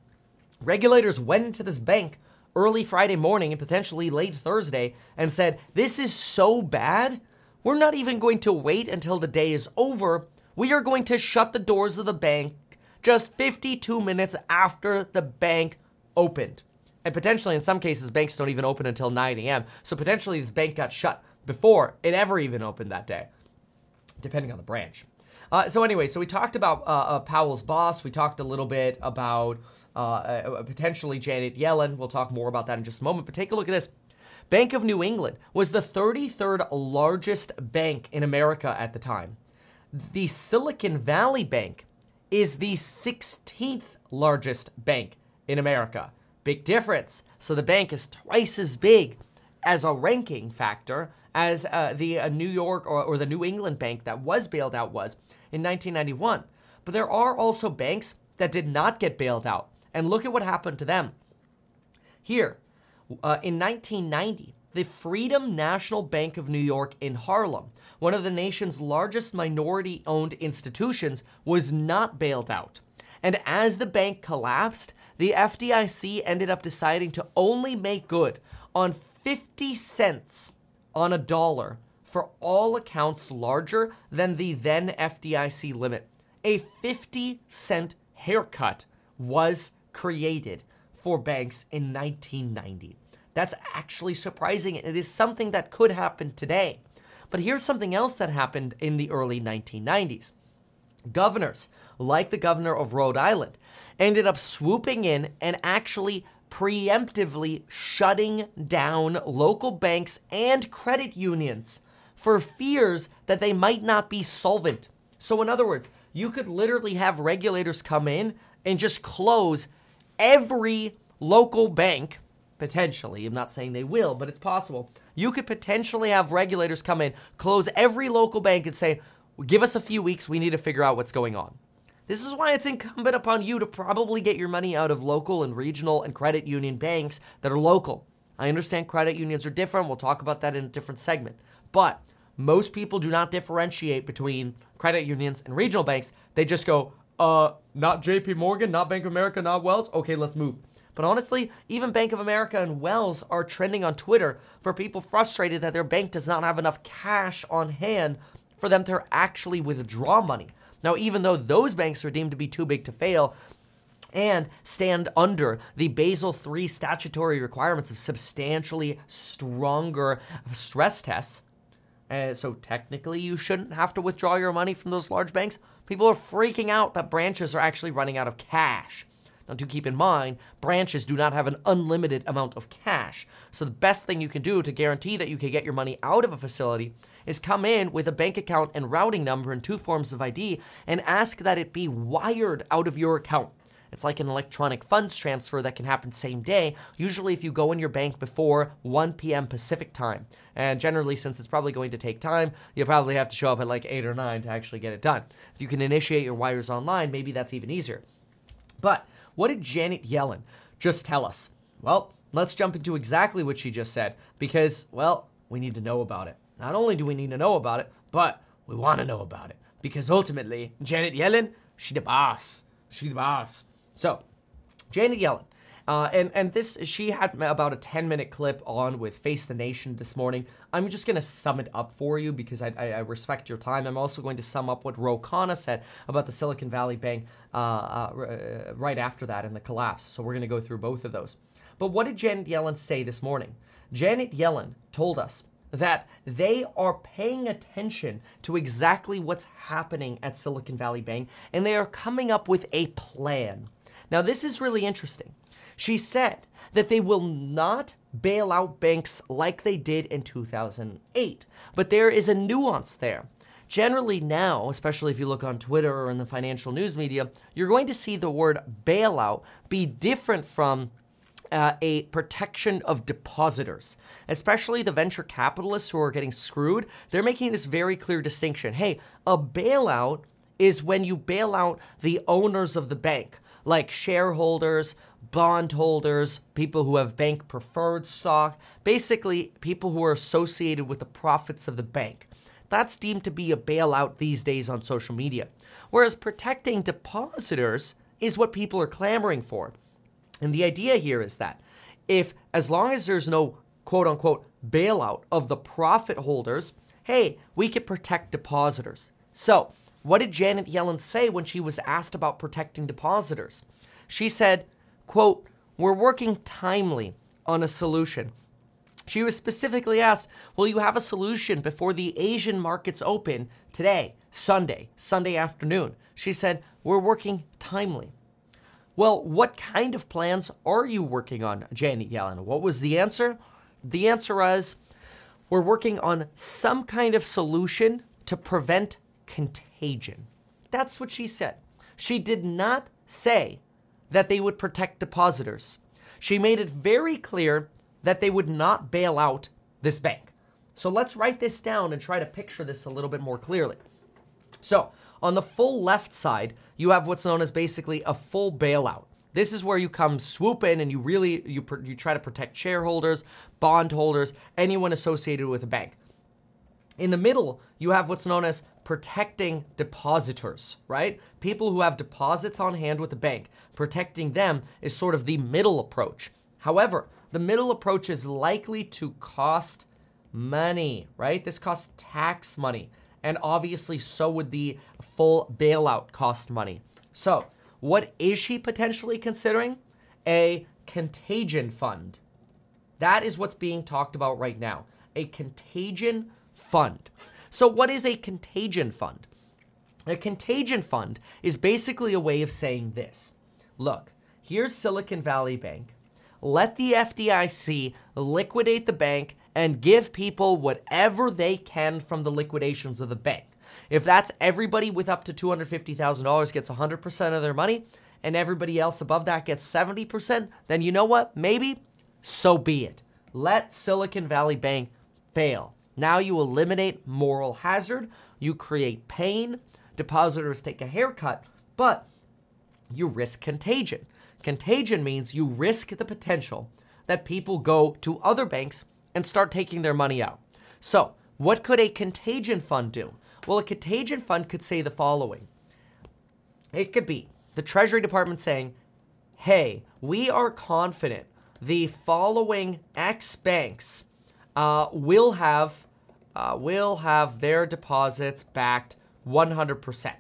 regulators went into this bank early Friday morning and potentially late Thursday and said, "This is so bad, we're not even going to wait until the day is over. We are going to shut the doors of the bank just 52 minutes after the bank opened. And potentially, in some cases, banks don't even open until 9 a.m. So potentially, this bank got shut before it ever even opened that day, depending on the branch. Uh, so anyway, so we talked about uh, uh, Powell's boss. We talked a little bit about uh, uh, potentially Janet Yellen. We'll talk more about that in just a moment. But take a look at this. Bank of New England was the 33rd largest bank in America at the time. The Silicon Valley Bank is the 16th largest bank in America. Big difference. So the bank is twice as big as a ranking factor as uh, the uh, New York or, or the New England bank that was bailed out was in 1991. But there are also banks that did not get bailed out. And look at what happened to them. Here, uh, in 1990, the Freedom National Bank of New York in Harlem, one of the nation's largest minority owned institutions, was not bailed out. And as the bank collapsed, the FDIC ended up deciding to only make good on 50 cents on a dollar for all accounts larger than the then FDIC limit. A 50 cent haircut was created for banks in 1990. That's actually surprising. It is something that could happen today. But here's something else that happened in the early 1990s. Governors, like the governor of Rhode Island, ended up swooping in and actually preemptively shutting down local banks and credit unions for fears that they might not be solvent. So, in other words, you could literally have regulators come in and just close every local bank, potentially. I'm not saying they will, but it's possible. You could potentially have regulators come in, close every local bank, and say, give us a few weeks, we need to figure out what's going on. This is why it's incumbent upon you to probably get your money out of local and regional and credit union banks that are local. I understand credit unions are different. We'll talk about that in a different segment. But most people do not differentiate between credit unions and regional banks. They just go, uh, not JP Morgan, not Bank of America, not Wells. Okay, let's move. But honestly, even Bank of America and Wells are trending on Twitter for people frustrated that their bank does not have enough cash on hand for them to actually withdraw money. Now, even though those banks are deemed to be too big to fail, and stand under the Basel III statutory requirements of substantially stronger stress tests. Uh, so technically, you shouldn't have to withdraw your money from those large banks. People are freaking out that branches are actually running out of cash. Now, do keep in mind, branches do not have an unlimited amount of cash. So, the best thing you can do to guarantee that you can get your money out of a facility is come in with a bank account and routing number and two forms of ID and ask that it be wired out of your account. It's like an electronic funds transfer that can happen same day, usually if you go in your bank before 1 p.m. Pacific time. And generally, since it's probably going to take time, you'll probably have to show up at like 8 or 9 to actually get it done. If you can initiate your wires online, maybe that's even easier. But what did Janet Yellen just tell us? Well, let's jump into exactly what she just said because, well, we need to know about it. Not only do we need to know about it, but we want to know about it because ultimately, Janet Yellen, she the boss. She the boss. So, Janet Yellen. Uh, and and this she had about a 10 minute clip on with Face the Nation this morning. I'm just gonna sum it up for you because I, I, I respect your time. I'm also going to sum up what Ro Khanna said about the Silicon Valley Bank uh, uh, right after that in the collapse. So we're gonna go through both of those. But what did Janet Yellen say this morning? Janet Yellen told us that they are paying attention to exactly what's happening at Silicon Valley Bank and they are coming up with a plan. Now, this is really interesting. She said that they will not bail out banks like they did in 2008, but there is a nuance there. Generally, now, especially if you look on Twitter or in the financial news media, you're going to see the word bailout be different from uh, a protection of depositors, especially the venture capitalists who are getting screwed. They're making this very clear distinction. Hey, a bailout is when you bail out the owners of the bank, like shareholders, bondholders, people who have bank preferred stock, basically, people who are associated with the profits of the bank. That's deemed to be a bailout these days on social media. Whereas protecting depositors is what people are clamoring for. And the idea here is that if, as long as there's no quote unquote bailout of the profit holders, hey, we could protect depositors. So, what did Janet Yellen say when she was asked about protecting depositors? She said, quote, we're working timely on a solution. She was specifically asked, Will you have a solution before the Asian markets open today, Sunday, Sunday afternoon? She said, We're working timely. Well, what kind of plans are you working on, Janet Yellen? What was the answer? The answer was we're working on some kind of solution to prevent contagion. That's what she said. She did not say that they would protect depositors. She made it very clear that they would not bail out this bank. So let's write this down and try to picture this a little bit more clearly. So, on the full left side, you have what's known as basically a full bailout. This is where you come swoop in and you really you you try to protect shareholders, bondholders, anyone associated with a bank. In the middle, you have what's known as protecting depositors, right? People who have deposits on hand with the bank. Protecting them is sort of the middle approach. However, the middle approach is likely to cost money, right? This costs tax money. And obviously, so would the full bailout cost money. So, what is she potentially considering? A contagion fund. That is what's being talked about right now. A contagion fund. So, what is a contagion fund? A contagion fund is basically a way of saying this look, here's Silicon Valley Bank. Let the FDIC liquidate the bank and give people whatever they can from the liquidations of the bank. If that's everybody with up to $250,000 gets 100% of their money and everybody else above that gets 70%, then you know what? Maybe so be it. Let Silicon Valley Bank fail. Now you eliminate moral hazard, you create pain, depositors take a haircut, but you risk contagion. Contagion means you risk the potential that people go to other banks and start taking their money out. So, what could a contagion fund do? Well, a contagion fund could say the following it could be the Treasury Department saying, hey, we are confident the following X banks uh, will have uh, will have their deposits backed 100%.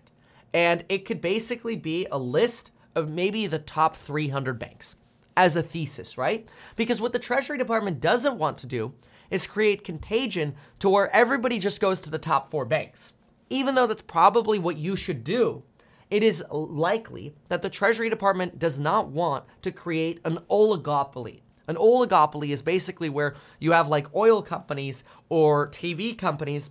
And it could basically be a list of maybe the top 300 banks as a thesis, right? Because what the Treasury Department doesn't want to do is create contagion to where everybody just goes to the top four banks. Even though that's probably what you should do, it is likely that the Treasury Department does not want to create an oligopoly. An oligopoly is basically where you have like oil companies or TV companies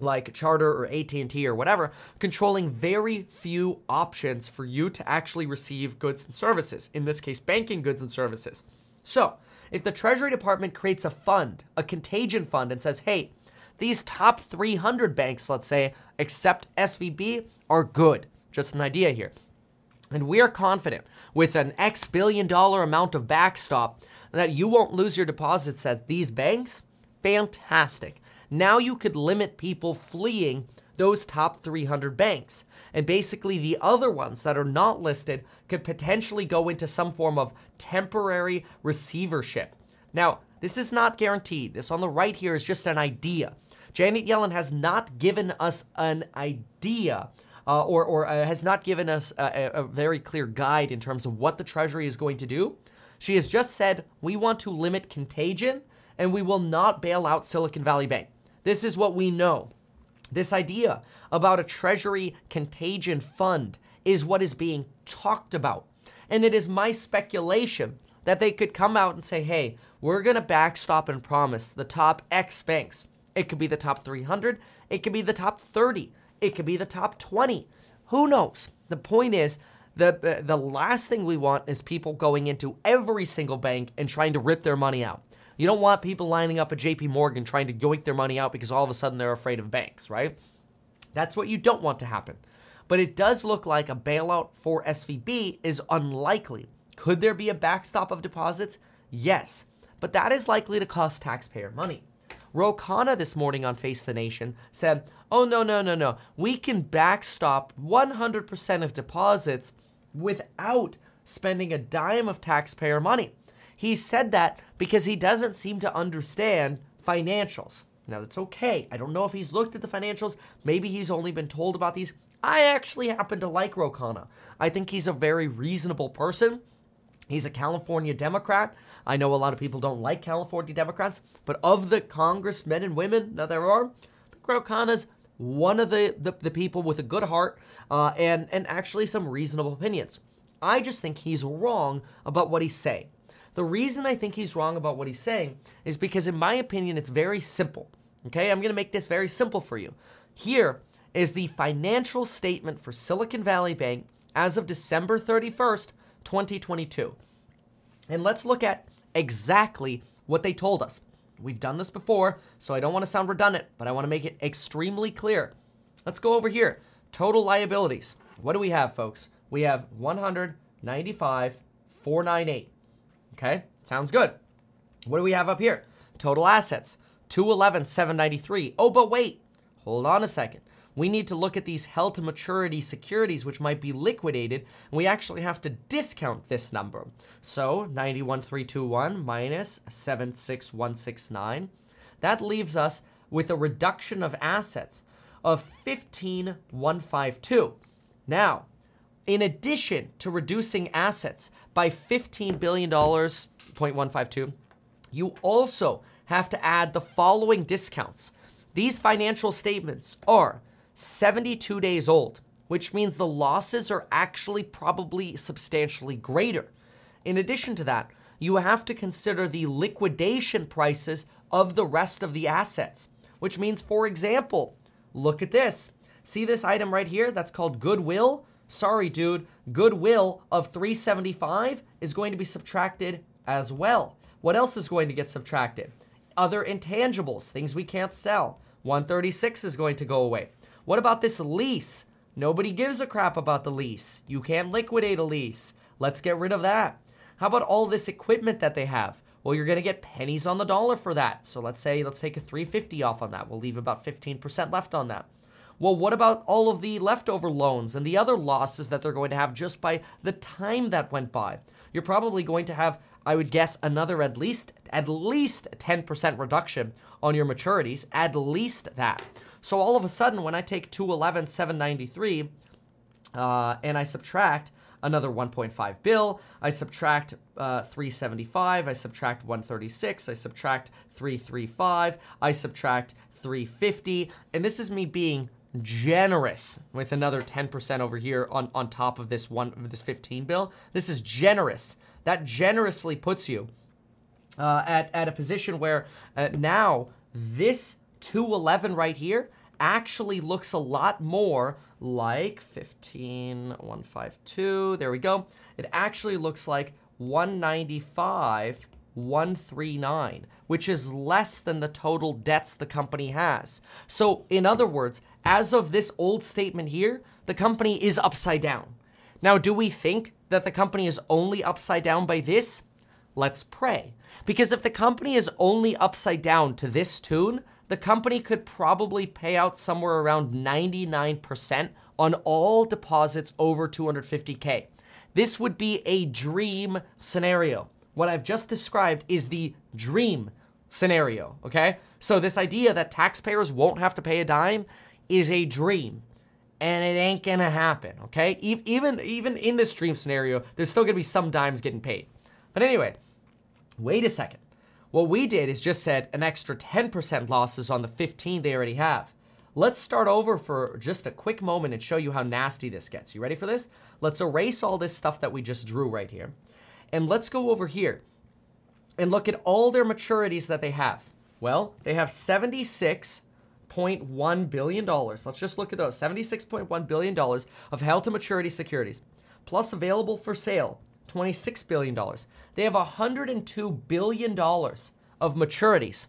like Charter or AT&T or whatever, controlling very few options for you to actually receive goods and services, in this case banking goods and services. So, if the Treasury Department creates a fund, a contagion fund and says, "Hey, these top 300 banks, let's say, except SVB are good." Just an idea here. And we are confident with an X billion dollar amount of backstop that you won't lose your deposits at these banks. Fantastic. Now you could limit people fleeing those top 300 banks. And basically, the other ones that are not listed could potentially go into some form of temporary receivership. Now, this is not guaranteed. This on the right here is just an idea. Janet Yellen has not given us an idea uh, or, or uh, has not given us a, a very clear guide in terms of what the Treasury is going to do. She has just said, we want to limit contagion and we will not bail out Silicon Valley Bank. This is what we know. This idea about a treasury contagion fund is what is being talked about. And it is my speculation that they could come out and say, hey, we're going to backstop and promise the top X banks. It could be the top 300, it could be the top 30, it could be the top 20. Who knows? The point is, the, the last thing we want is people going into every single bank and trying to rip their money out. You don't want people lining up at JP Morgan trying to yoink their money out because all of a sudden they're afraid of banks, right? That's what you don't want to happen. But it does look like a bailout for SVB is unlikely. Could there be a backstop of deposits? Yes, but that is likely to cost taxpayer money. Ro Khanna this morning on Face the Nation said, Oh, no, no, no, no. We can backstop 100% of deposits without spending a dime of taxpayer money. He said that because he doesn't seem to understand financials. Now, that's okay. I don't know if he's looked at the financials. Maybe he's only been told about these. I actually happen to like Ro Khanna. I think he's a very reasonable person. He's a California Democrat. I know a lot of people don't like California Democrats, but of the congressmen and women that there are, Ro Khanna's one of the, the, the, people with a good heart uh, and, and actually some reasonable opinions. I just think he's wrong about what he's saying. The reason I think he's wrong about what he's saying is because, in my opinion, it's very simple. Okay, I'm to make this very simple for you. Here is the financial statement for Silicon Valley Bank as of December 31st, 2022. And let's look at exactly what they told us. We've done this before, so I don't want to sound redundant, but I want to make it extremely clear. Let's go over here. Total liabilities. What do we have, folks? We have 195,498. Okay, sounds good. What do we have up here? Total assets, 211, 793. Oh, but wait, hold on a second. we need to look at these held to maturity securities which might be liquidated, and we actually have to discount this number. So 91321 minus 76169, that leaves us with a reduction of assets of 15152. Now, in addition to reducing assets by $15 billion, 0.152, you also have to add the following discounts. These financial statements are 72 days old, which means the losses are actually probably substantially greater. In addition to that, you have to consider the liquidation prices of the rest of the assets, which means, for example, look at this. See this item right here that's called goodwill? Sorry, dude, goodwill of 375 is going to be subtracted as well. What else is going to get subtracted? Other intangibles, things we can't sell. 136 is going to go away. What about this lease? Nobody gives a crap about the lease. You can't liquidate a lease. Let's get rid of that. How about all this equipment that they have? Well, you're going to get pennies on the dollar for that. So let's say let's take a 350 off on that. We'll leave about 15% left on that. Well, what about all of the leftover loans and the other losses that they're going to have just by the time that went by? You're probably going to have, I would guess, another at least at least 10% reduction on your maturities, at least that. So all of a sudden, when I take 211, 793, uh, and I subtract another 1.5 bill, I subtract uh, 375, I subtract 136, I subtract 335, I subtract 350, and this is me being generous with another 10% over here on, on top of this one this 15 bill. This is generous. That generously puts you uh, at, at a position where uh, now this 211 right here actually looks a lot more like 15152. There we go. It actually looks like 195 139, which is less than the total debts the company has. So, in other words, as of this old statement here, the company is upside down. Now, do we think that the company is only upside down by this? Let's pray. Because if the company is only upside down to this tune, the company could probably pay out somewhere around 99% on all deposits over 250K. This would be a dream scenario. What I've just described is the dream scenario, okay? So, this idea that taxpayers won't have to pay a dime is a dream and it ain't gonna happen, okay? Even, even in this dream scenario, there's still gonna be some dimes getting paid. But anyway, wait a second. What we did is just said an extra 10% losses on the 15 they already have. Let's start over for just a quick moment and show you how nasty this gets. You ready for this? Let's erase all this stuff that we just drew right here. And let's go over here and look at all their maturities that they have. Well, they have 76.1 billion dollars. Let's just look at those. 76.1 billion dollars of held to maturity securities plus available for sale $26 billion. They have $102 billion of maturities.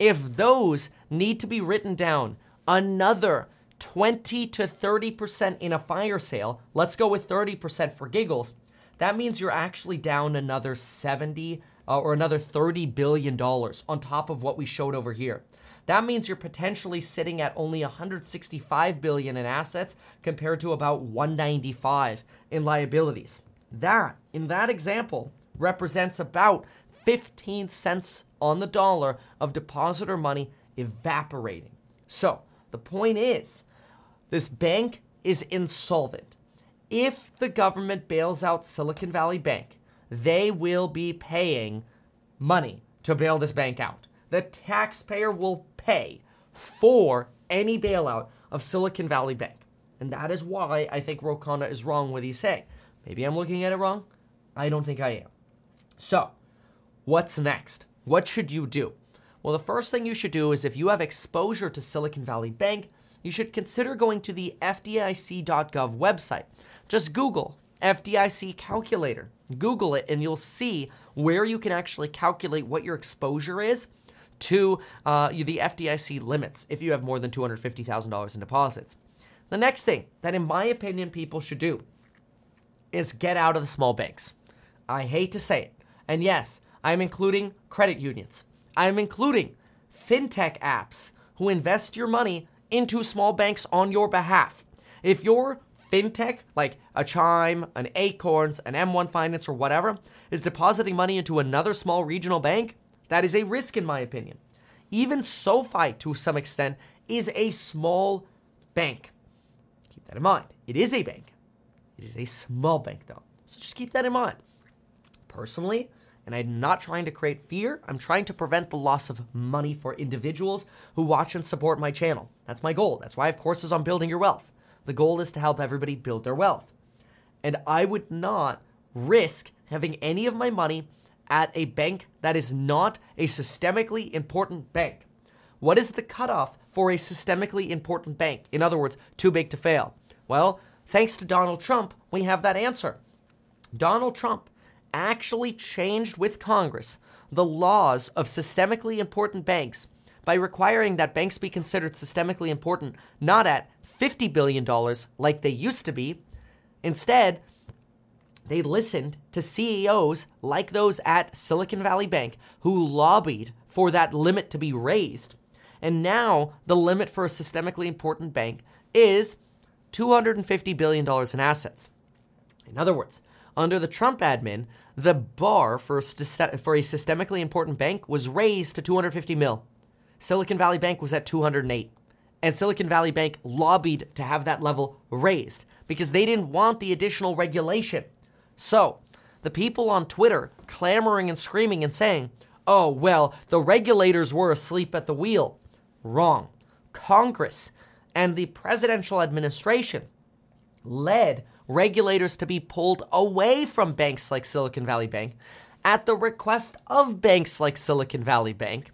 If those need to be written down, another 20 to 30% in a fire sale, let's go with 30% for giggles, that means you're actually down another 70 uh, or another 30 billion dollars on top of what we showed over here. That means you're potentially sitting at only 165 billion in assets compared to about 195 in liabilities. That, in that example, represents about 15 cents on the dollar of depositor money evaporating. So, the point is, this bank is insolvent. If the government bails out Silicon Valley Bank, they will be paying money to bail this bank out. The taxpayer will pay for any bailout of Silicon Valley Bank. And that is why I think Ro Khanna is wrong what he's saying. Maybe I'm looking at it wrong. I don't think I am. So, what's next? What should you do? Well, the first thing you should do is if you have exposure to Silicon Valley Bank, you should consider going to the FDIC.gov website. Just Google FDIC calculator. Google it, and you'll see where you can actually calculate what your exposure is to uh, the FDIC limits if you have more than $250,000 in deposits. The next thing that, in my opinion, people should do is get out of the small banks. I hate to say it. And yes, I'm including credit unions. I'm including fintech apps who invest your money into small banks on your behalf. If your fintech, like a Chime, an Acorns, an M1 Finance, or whatever, is depositing money into another small regional bank, that is a risk, in my opinion. Even SoFi, to some extent, is a small bank. Keep that in mind. It is a bank. It is a small bank, though. So just keep that in mind. Personally, and I'm not trying to create fear, I'm trying to prevent the loss of money for individuals who watch and support my channel. That's my goal. That's why I have courses on building your wealth. The goal is to help everybody build their wealth. And I would not risk having any of my money at a bank that is not a systemically important bank. What is the cutoff for a systemically important bank? In other words, too big to fail. Well, thanks to Donald Trump, we have that answer. Donald Trump actually changed with Congress the laws of systemically important banks by requiring that banks be considered systemically important not at $50 billion like they used to be. Instead, they listened to CEOs like those at Silicon Valley Bank who lobbied for that limit to be raised. And now the limit for a systemically important bank is $250 billion in assets. In other words, under the Trump admin, the bar for a, for a systemically important bank was raised to 250 mil. Silicon Valley Bank was at 208. And Silicon Valley Bank lobbied to have that level raised because they didn't want the additional regulation. So, the people on Twitter clamoring and screaming and saying, oh, well, the regulators were asleep at the wheel. Wrong. Congress and the presidential administration led regulators to be pulled away from banks like Silicon Valley Bank at the request of banks like Silicon Valley Bank.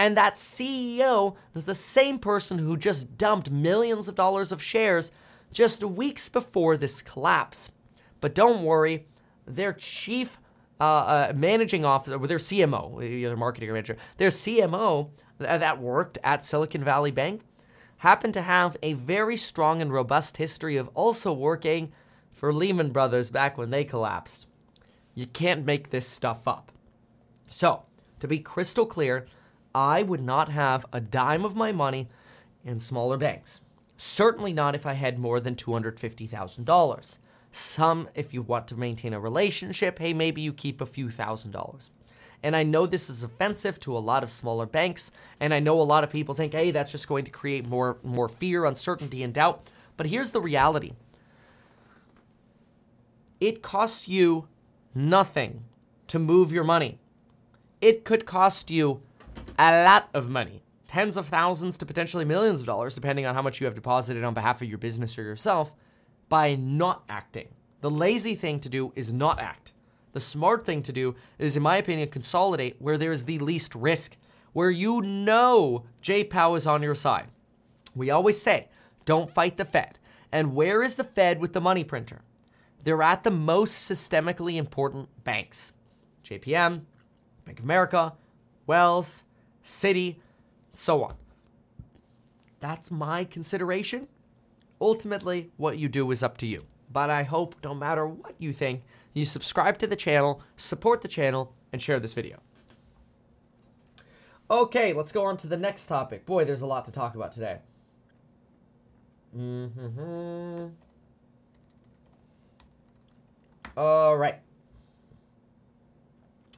And that CEO is the same person who just dumped millions of dollars of shares just weeks before this collapse. But don't worry, their chief uh, uh, managing officer, their CMO, their marketing manager, their CMO that worked at Silicon Valley Bank happened to have a very strong and robust history of also working for Lehman Brothers back when they collapsed. You can't make this stuff up. So, to be crystal clear, I would not have a dime of my money in smaller banks. Certainly not if I had more than $250,000. Some, if you want to maintain a relationship, hey, maybe you keep a few thousand dollars. And I know this is offensive to a lot of smaller banks, and I know a lot of people think, hey, that's just going to create more, more fear, uncertainty, and doubt. But here's the reality it costs you nothing to move your money. It could cost you a lot of money, tens of thousands to potentially millions of dollars, depending on how much you have deposited on behalf of your business or yourself, by not acting. The lazy thing to do is not act. The smart thing to do is, in my opinion, consolidate where there is the least risk, where you know J Pow is on your side. We always say, don't fight the Fed. And where is the Fed with the money printer? they're at the most systemically important banks JPM, Bank of America, Wells, Citi, so on. That's my consideration. Ultimately, what you do is up to you. But I hope no matter what you think, you subscribe to the channel, support the channel, and share this video. Okay, let's go on to the next topic. Boy, there's a lot to talk about today. Mm-hmm. All right.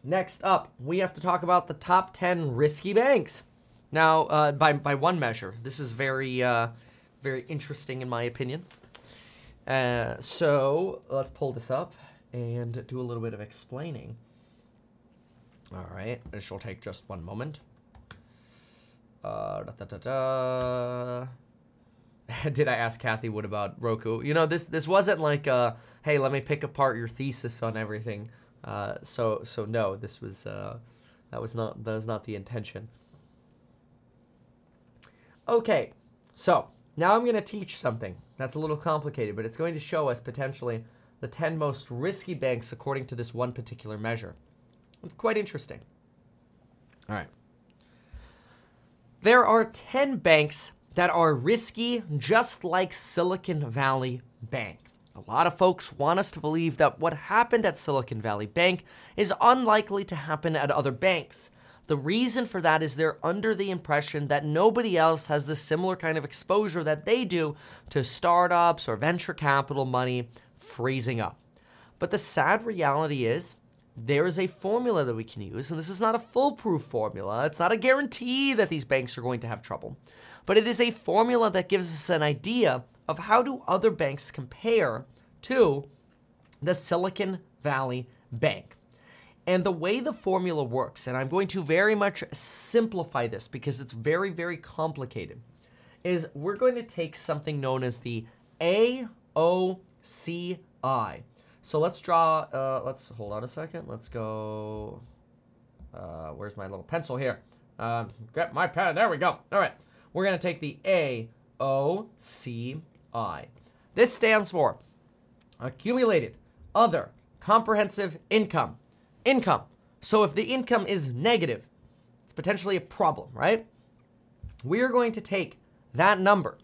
Next up, we have to talk about the top 10 risky banks. Now, uh, by, by one measure, this is very, uh, very interesting in my opinion. Uh, so let's pull this up and do a little bit of explaining. All right, this will take just one moment. Uh, da, da, da, did I ask Cathie what about Roku? You know, this this wasn't like a hey, let me pick apart your thesis on everything. Uh, so so no, this was uh, that was not that was not the intention. Okay, so now I'm going to teach something that's a little complicated, but it's going to show us potentially the 10 most risky banks according to this one particular measure. It's quite interesting. All right. There are 10 banks that are risky, just like Silicon Valley Bank. A lot of folks want us to believe that what happened at Silicon Valley Bank is unlikely to happen at other banks. The reason for that is they're under the impression that nobody else has the similar kind of exposure that they do to startups or venture capital money freezing up. But the sad reality is, there is a formula that we can use, and this is not a foolproof formula. It's not a guarantee that these banks are going to have trouble, but it is a formula that gives us an idea of how do other banks compare to the Silicon Valley Bank. And the way the formula works, and I'm going to very much simplify this because it's very, very complicated, is we're going to take something known as the AOCI. So let's draw, uh, let's hold on a second. Let's go, uh, where's my little pencil here? Um, get my pen, there we go. All right, we're going to take the AOCI. This stands for accumulated other comprehensive income. Income. So if the income is negative, it's potentially a problem, right? We are going to take that number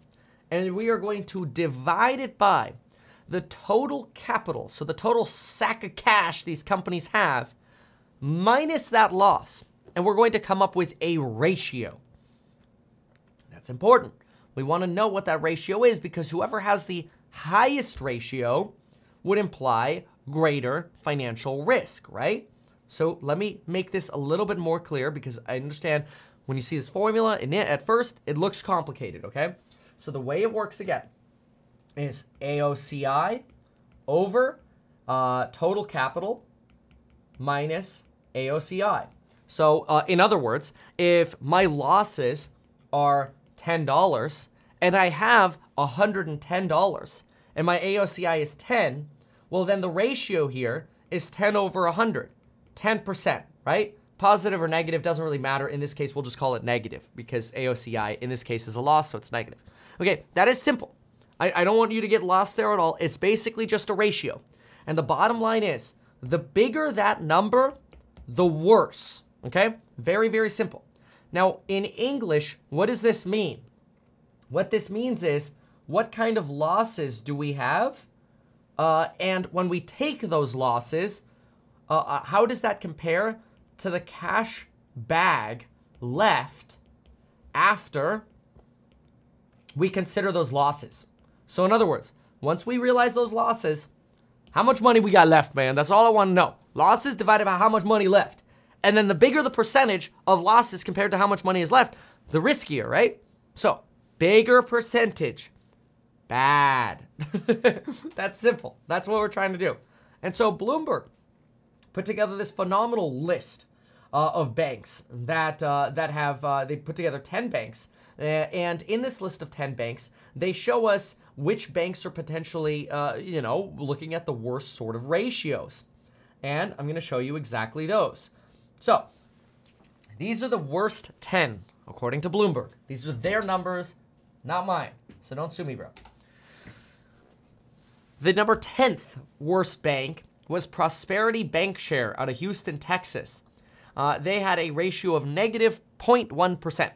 and we are going to divide it by the total capital, so the total sack of cash these companies have, minus that loss. And we're going to come up with a ratio. That's important. We want to know what that ratio is because whoever has the highest ratio would imply greater financial risk, right? So let me make this a little bit more clear because I understand when you see this formula, and at first it looks complicated, okay? So the way it works again is AOCI over uh, total capital minus AOCI. So, uh, in other words, if my losses are $10 and I have $110 and my AOCI is 10, well, then the ratio here is 10 over 100, 10%, right? Positive or negative doesn't really matter. In this case, we'll just call it negative because AOCI in this case is a loss, so it's negative. Okay, that is simple. I, I don't want you to get lost there at all. It's basically just a ratio. And the bottom line is the bigger that number, the worse. Okay? Very, very simple. Now, in English, what does this mean? What this means is what kind of losses do we have? Uh, and when we take those losses, uh, uh, how does that compare to the cash bag left after we consider those losses? So, in other words, once we realize those losses, how much money we got left, man? That's all I want to know. Losses divided by how much money left. And then the bigger the percentage of losses compared to how much money is left, the riskier, right? So, bigger percentage, bad. That's simple. That's what we're trying to do. And so, Bloomberg put together this phenomenal list uh, of banks that uh, that have uh, they put together 10 banks uh, and in this list of 10 banks they show us which banks are potentially, uh, you know, looking at the worst sort of ratios. And I'm going to show you exactly those. So, these are the worst 10, according to Bloomberg. These are their numbers, not mine. So don't sue me, bro. The number 10th worst bank was Prosperity Bancshares out of Houston, Texas. Uh, they had a ratio of negative 0.1.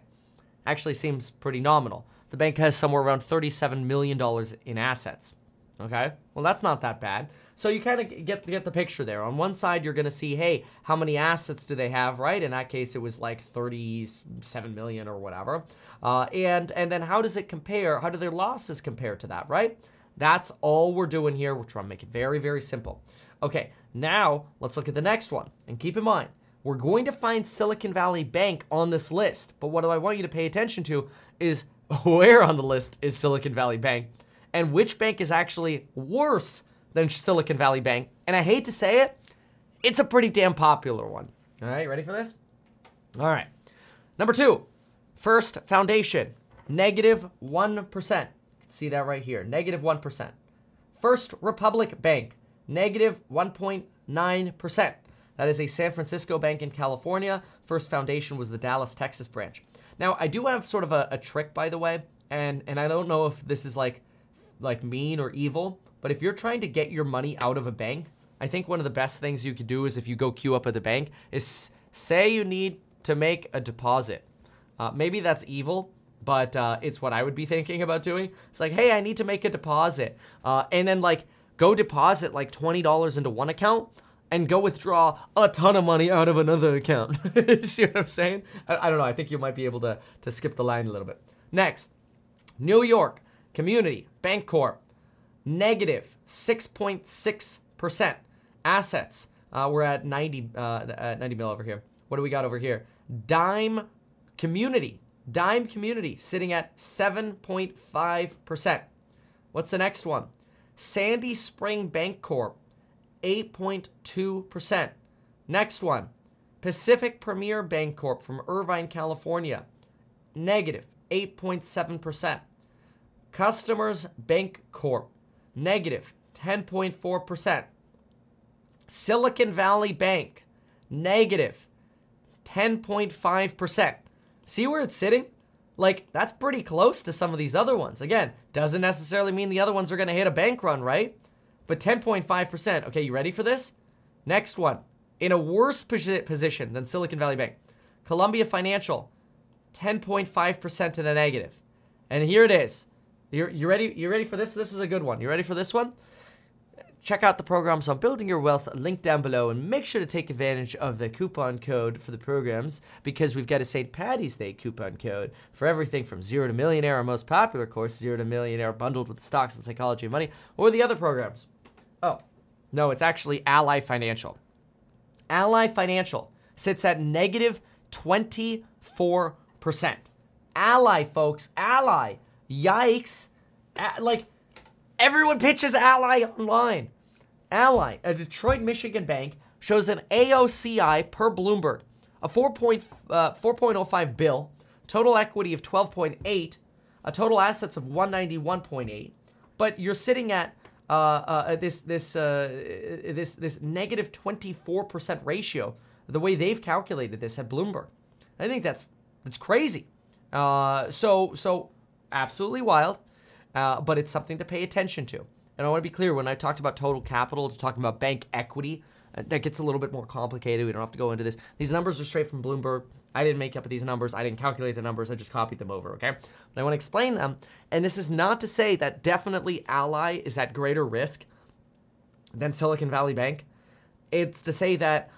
Actually seems pretty nominal the bank has somewhere around $37 million in assets. Okay? Well, that's not that bad. So you kind of get get the picture there. On one side, you're going to see, hey, how many assets do they have, right? In that case, it was like 37 million or whatever. Uh, and and then how does it compare? How do their losses compare to that, right? That's all we're doing here. We're trying to make it very very simple. Okay, now let's look at the next one. And keep in mind, we're going to find Silicon Valley Bank on this list. But what do I want you to pay attention to is where on the list is Silicon Valley Bank and which bank is actually worse than Silicon Valley Bank. And I hate to say it, it's a pretty damn popular one. All right, ready for this? All right. Number two, First Foundation, negative 1. You can see that right here, negative 1. First Republic Bank, negative 1.9%. That is a San Francisco bank in California. First Foundation was the Dallas, Texas branch. Now, I do have sort of a, a trick, by the way, and and I don't know if this is like like mean or evil, but if you're trying to get your money out of a bank, I think one of the best things you could do is if you go queue up at the bank is say you need to make a deposit. Uh, maybe that's evil, but uh, it's what I would be thinking about doing. It's like, hey, I need to make a deposit, uh, and then like go deposit like twenty dollars into one account, and go withdraw a ton of money out of another account. See what I'm saying? I, I don't know. I think you might be able to, to skip the line a little bit. Next, New York Community Bancorp, negative 6.6%. Assets, uh, we're at 90, uh, at 90 mil over here. What do we got over here? Dime Community, Dime Community sitting at 7.5%. What's the next one? Sandy Spring Bancorp, 8.2%. Next one, Pacific Premier Bancorp from Irvine, California, negative 8.7%. Customers Bank Corp, negative 10.4%. Silicon Valley Bank, negative 10.5%. See where it's sitting? Like, that's pretty close to some of these other ones. Again, doesn't necessarily mean the other ones are going to hit a bank run, right? But 10.5%. Okay, you ready for this? Next one. In a worse position than Silicon Valley Bank, Columbia Financial, 10.5% to the negative. And here it is. You're, you ready? You ready for this? This is a good one. You ready for this one? Check out the programs on Building Your Wealth, link down below, and make sure to take advantage of the coupon code for the programs because we've got a St. Patty's Day coupon code for everything from Zero to Millionaire, our most popular course, Zero to Millionaire, bundled with stocks and psychology of money, or the other programs. Oh, no, it's actually Ally Financial. Ally Financial sits at negative 24%. Ally, folks, Ally. Yikes. Like, Everyone pitches Ally online. Ally, a Detroit, Michigan bank, shows an AOCI per Bloomberg, a 4. Uh, 4.05 bill, total equity of 12.8, a total assets of 191.8. But you're sitting at uh, uh, this this uh, this this negative 24% ratio. The way they've calculated this at Bloomberg, I think that's that's crazy. Uh, so so absolutely wild uh, but it's something to pay attention to. And I want to be clear when I talked about total capital, to talking about bank equity, uh, that gets a little bit more complicated. We don't have to go into this. These numbers are straight from Bloomberg. I didn't make up these numbers. I didn't calculate the numbers. I just copied them over, okay? But I want to explain them. And this is not to say that definitely Ally is at greater risk than Silicon Valley Bank. It's to say that,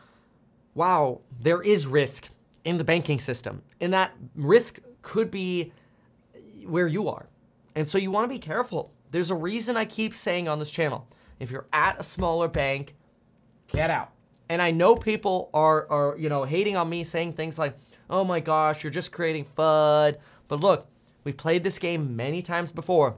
wow, there is risk in the banking system. And that risk could be where you are. And so you want to be careful. There's a reason I keep saying on this channel if you're at a smaller bank, get out. And I know people are, are you know, hating on me saying things like, oh my gosh, you're just creating FUD. But look, we've played this game many times before.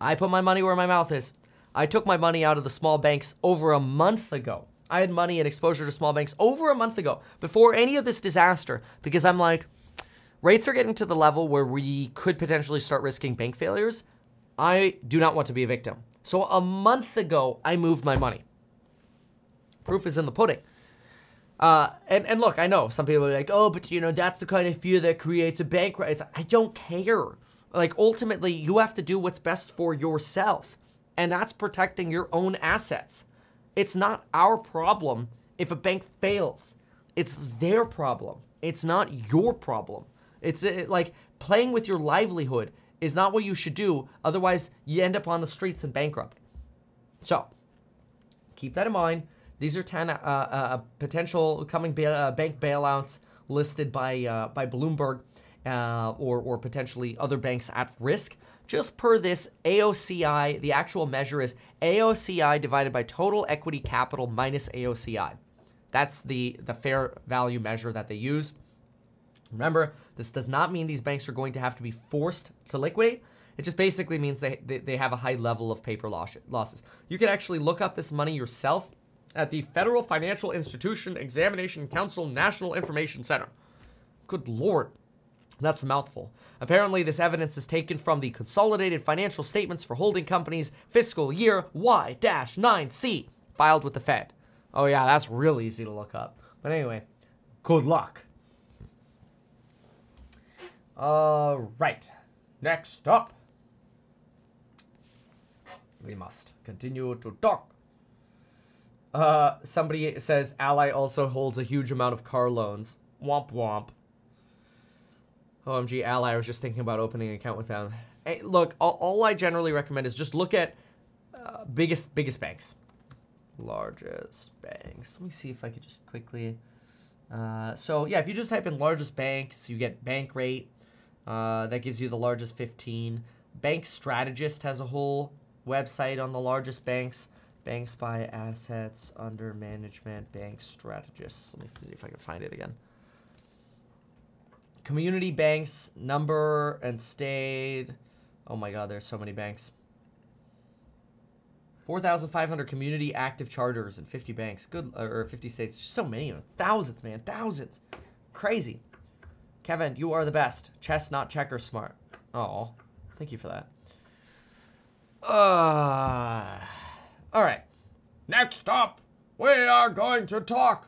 I put my money where my mouth is. I took my money out of the small banks over a month ago. I had money and exposure to small banks over a month ago before any of this disaster because I'm like, rates are getting to the level where we could potentially start risking bank failures. I do not want to be a victim. So a month ago, I moved my money. Proof is in the pudding. Uh, and, and look, I know some people are like, oh, but you know, that's the kind of fear that creates a bank run. I don't care. Like, ultimately, you have to do what's best for yourself, and that's protecting your own assets. It's not our problem if a bank fails, it's their problem. It's not your problem. It's it, like playing with your livelihood is not what you should do. Otherwise, you end up on the streets and bankrupt. So, keep that in mind. These are 10 uh, uh, potential coming ba- uh, bank bailouts listed by uh, by Bloomberg uh, or, or potentially other banks at risk. Just per this AOCI, the actual measure is AOCI divided by total equity capital minus AOCI. That's the, the fair value measure that they use. Remember, this does not mean these banks are going to have to be forced to liquidate. It just basically means they, they, have a high level of paper loss, losses. You can actually look up this money yourself at the Federal Financial Institution Examination Council National Information Center. Good lord, that's a mouthful. Apparently, this evidence is taken from the Consolidated Financial Statements for Holding Companies Fiscal Year Y 9C, filed with the Fed. Oh, yeah, that's real easy to look up. But anyway, good luck. All right. Next up, we must continue to talk. Uh, somebody says Ally also holds a huge amount of car loans. Womp womp. OMG, Ally, I was just thinking about opening an account with them. Hey, look, all, all I generally recommend is just look at uh, biggest biggest banks. largest banks. Let me see if I could just quickly. Uh, so yeah, if you just type in largest banks, you get Bankrate. Uh, that gives you the largest 15. Bank Strategist has a whole website on the largest banks. Banks by assets under management. Bank Strategists. Let me see if I can find it again. Community banks number and state. Oh my God, there's so many banks. 4,500 community active charters and 50 banks. Good, or 50 states. There's So many of them. Thousands, man. Thousands. Crazy. Kevin, you are the best. Chess, not checker, smart. Oh, thank you for that. Uh, all right. Next up, we are going to talk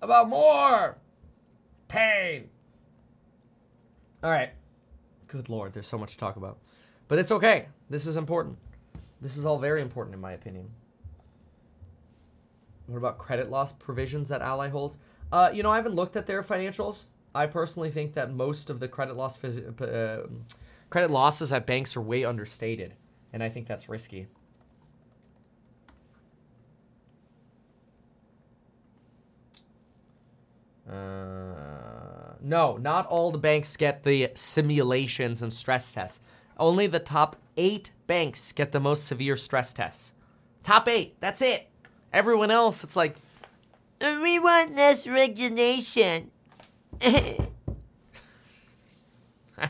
about more pain. All right. Good lord, there's so much to talk about. But it's okay. This is important. This is all very important, in my opinion. What about credit loss provisions that Ally holds? Uh, you know, I haven't looked at their financials. I personally think that most of the credit loss phys- uh, credit losses at banks are way understated, and I think that's risky. Uh, no, not all the banks get the simulations and stress tests. Only the top eight banks get the most severe stress tests. Top eight, that's it. Everyone else, it's like, We want less regulation.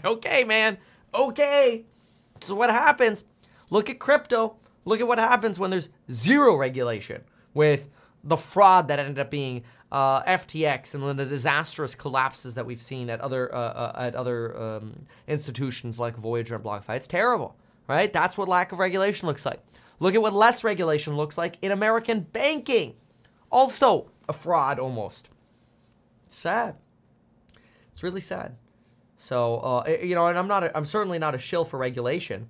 okay, man, okay. So what happens? Look at crypto. Look at what happens when there's zero regulation with the fraud that ended up being uh, FTX and then the disastrous collapses that we've seen at other uh, uh, at other um, institutions like Voyager and BlockFi. It's terrible, right? That's what lack of regulation looks like. Look at what less regulation looks like in American banking. Also a fraud almost. sad. It's really sad. So uh, you know, and I'm not. A, I'm certainly not a shill for regulation,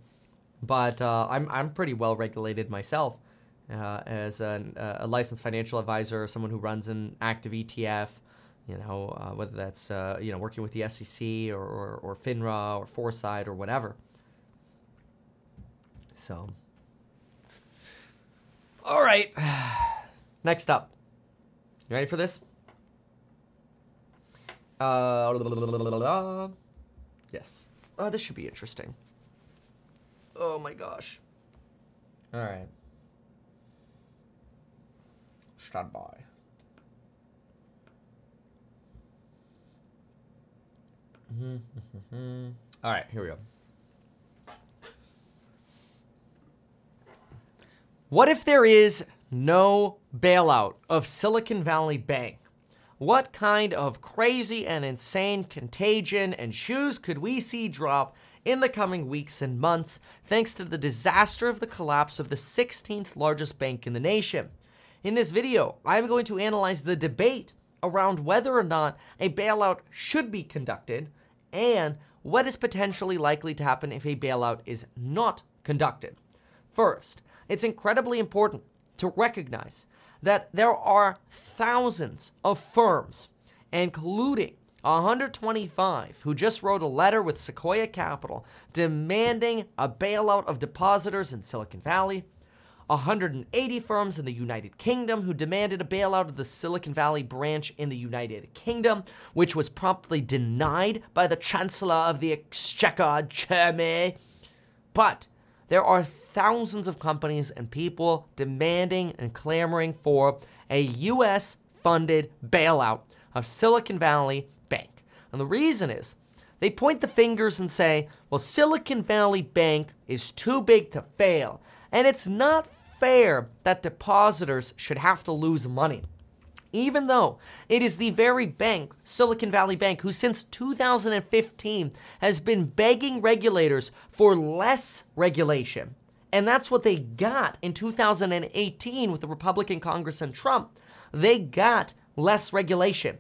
but uh, I'm I'm pretty well regulated myself uh, as an, uh, a licensed financial advisor, someone who runs an active ETF, you know, uh, whether that's uh, you know working with the SEC or, or, or FINRA or Foresight or whatever. So, all right, next up, you ready for this? Uh, yes. Oh, this should be interesting. Oh my gosh. All right. Stand by. All right, here we go. What if there is no bailout of Silicon Valley Bank? What kind of crazy and insane contagion and shoes could we see drop in the coming weeks and months thanks to the disaster of the collapse of the 16th largest bank in the nation? In this video, I'm going to analyze the debate around whether or not a bailout should be conducted and what is potentially likely to happen if a bailout is not conducted. First, it's incredibly important to recognize that there are thousands of firms, including 125 who just wrote a letter with Sequoia Capital demanding a bailout of depositors in Silicon Valley, 180 firms in the United Kingdom who demanded a bailout of the Silicon Valley branch in the United Kingdom, which was promptly denied by the Chancellor of the Exchequer, Jeremy. But there are thousands of companies and people demanding and clamoring for a US funded bailout of Silicon Valley Bank. And the reason is they point the fingers and say, well, Silicon Valley Bank is too big to fail. And it's not fair that depositors should have to lose money. Even though it is the very bank, Silicon Valley Bank, who since 2015 has been begging regulators for less regulation. And that's what they got in 2018 with the Republican Congress and Trump. They got less regulation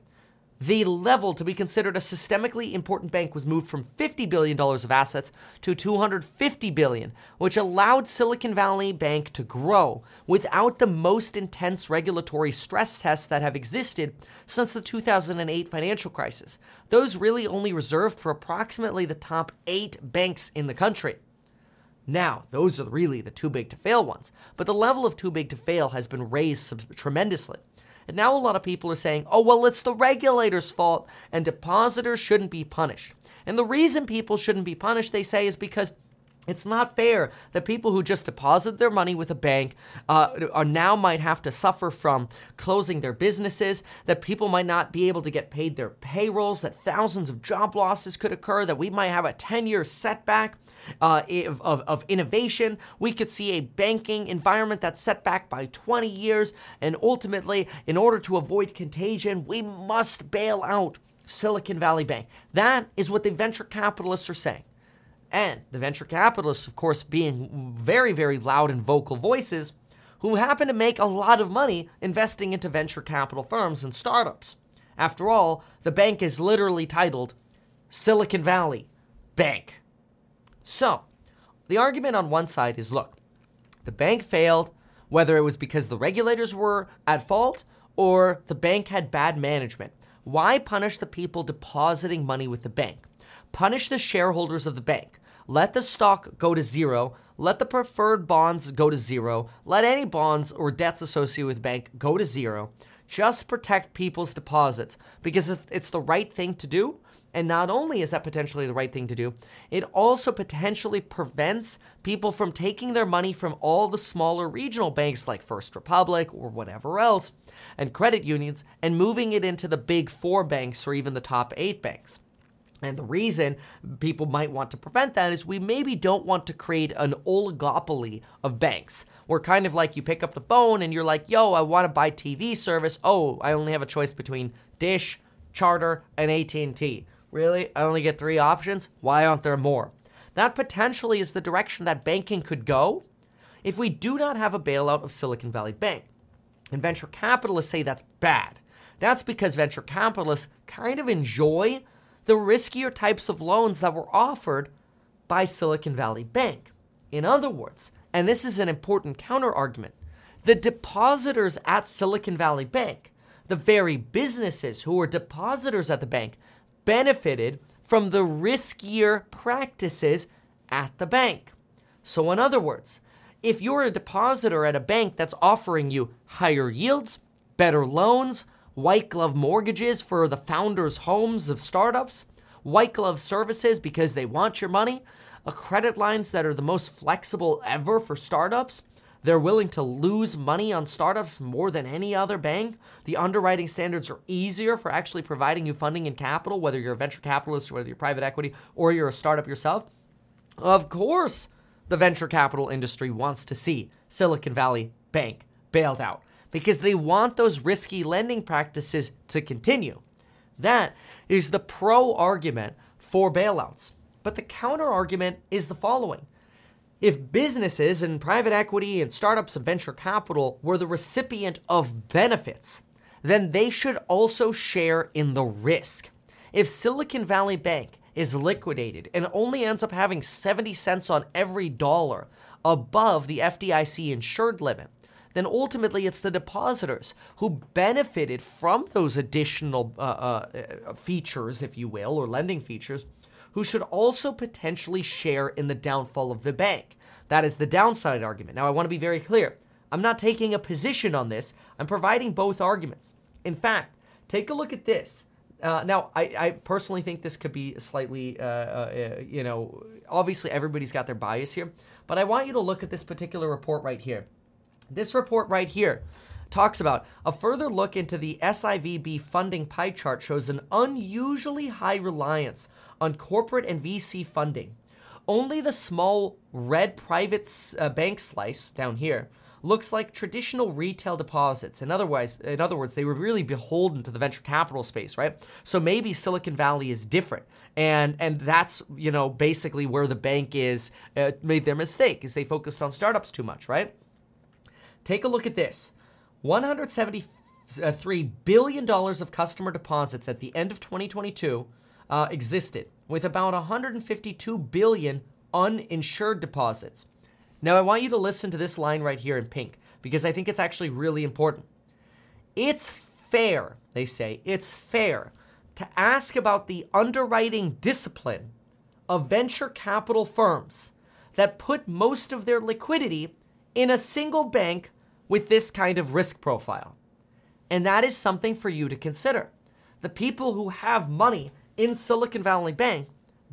the level to be considered a systemically important bank was moved from $50 billion of assets to 250 billion, which allowed Silicon Valley Bank to grow without the most intense regulatory stress tests that have existed since the 2008 financial crisis. Those really only reserved for approximately the top eight banks in the country. Now, those are really the too big to fail ones, but the level of too big to fail has been raised sub- tremendously. And now a lot of people are saying, oh, well, it's the regulator's fault and depositors shouldn't be punished. And the reason people shouldn't be punished, they say, is because it's not fair that people who just deposit their money with a bank uh, are now might have to suffer from closing their businesses, that people might not be able to get paid their payrolls, that thousands of job losses could occur, that we might have a 10 year setback uh, of, of, of innovation. We could see a banking environment that's set back by 20 years. And ultimately, in order to avoid contagion, we must bail out Silicon Valley Bank. That is what the venture capitalists are saying. And the venture capitalists, of course, being very, very loud and vocal voices who happen to make a lot of money investing into venture capital firms and startups. After all, the bank is literally titled Silicon Valley Bank. So, the argument on one side is look, the bank failed, whether it was because the regulators were at fault or the bank had bad management. Why punish the people depositing money with the bank? Punish the shareholders of the bank. Let the stock go to zero. Let the preferred bonds go to zero. Let any bonds or debts associated with bank go to zero. Just protect people's deposits because if it's the right thing to do, and not only is that potentially the right thing to do, it also potentially prevents people from taking their money from all the smaller regional banks like First Republic or whatever else and credit unions and moving it into the big four banks or even the top eight banks. And the reason people might want to prevent that is we maybe don't want to create an oligopoly of banks. Where kind of like you pick up the phone and you're like, yo, I want to buy TV service. Oh, I only have a choice between Dish, Charter, and AT&T. Really? I only get three options? Why aren't there more? That potentially is the direction that banking could go if we do not have a bailout of Silicon Valley Bank. And venture capitalists say that's bad. That's because venture capitalists kind of enjoy the riskier types of loans that were offered by Silicon Valley Bank. In other words, and this is an important counterargument, the depositors at Silicon Valley Bank, the very businesses who were depositors at the bank, benefited from the riskier practices at the bank. So, in other words, if you're a depositor at a bank that's offering you higher yields, better loans, white glove mortgages for the founders' homes of startups, white glove services because they want your money, credit lines that are the most flexible ever for startups. They're willing to lose money on startups more than any other bank. The underwriting standards are easier for actually providing you funding and capital, whether you're a venture capitalist, whether you're private equity, or you're a startup yourself. Of course, the venture capital industry wants to see Silicon Valley Bank bailed out because they want those risky lending practices to continue. That is the pro argument for bailouts. But the counter argument is the following. If businesses and private equity and startups and venture capital were the recipient of benefits, then they should also share in the risk. If Silicon Valley Bank is liquidated and only ends up having 70 cents on every dollar above the FDIC insured limit, then ultimately it's the depositors who benefited from those additional uh, uh, features, if you will, or lending features, who should also potentially share in the downfall of the bank. That is the downside argument. Now, I want to be very clear. I'm not taking a position on this, I'm providing both arguments. In fact, take a look at this. Uh, now, I, I, personally think this could be slightly, uh, uh, you know, obviously everybody's got their bias here, but I want you to look at this particular report right here. This report right here talks about a further look into the SIVB funding pie chart shows an unusually high reliance on corporate and VC funding. Only the small red private uh, bank slice down here looks like traditional retail deposits. In other words, in other words, they were really beholden to the venture capital space, right? So maybe Silicon Valley is different, and and that's you know basically where the bank is uh, made their mistake is they focused on startups too much, right? Take a look at this. 173 billion dollars of customer deposits at the end of 2022 uh, existed, with about 152 billion uninsured deposits. Now, I want you to listen to this line right here in pink because I think it's actually really important. It's fair, they say, it's fair to ask about the underwriting discipline of venture capital firms that put most of their liquidity in a single bank with this kind of risk profile. And that is something for you to consider. The people who have money in Silicon Valley Bank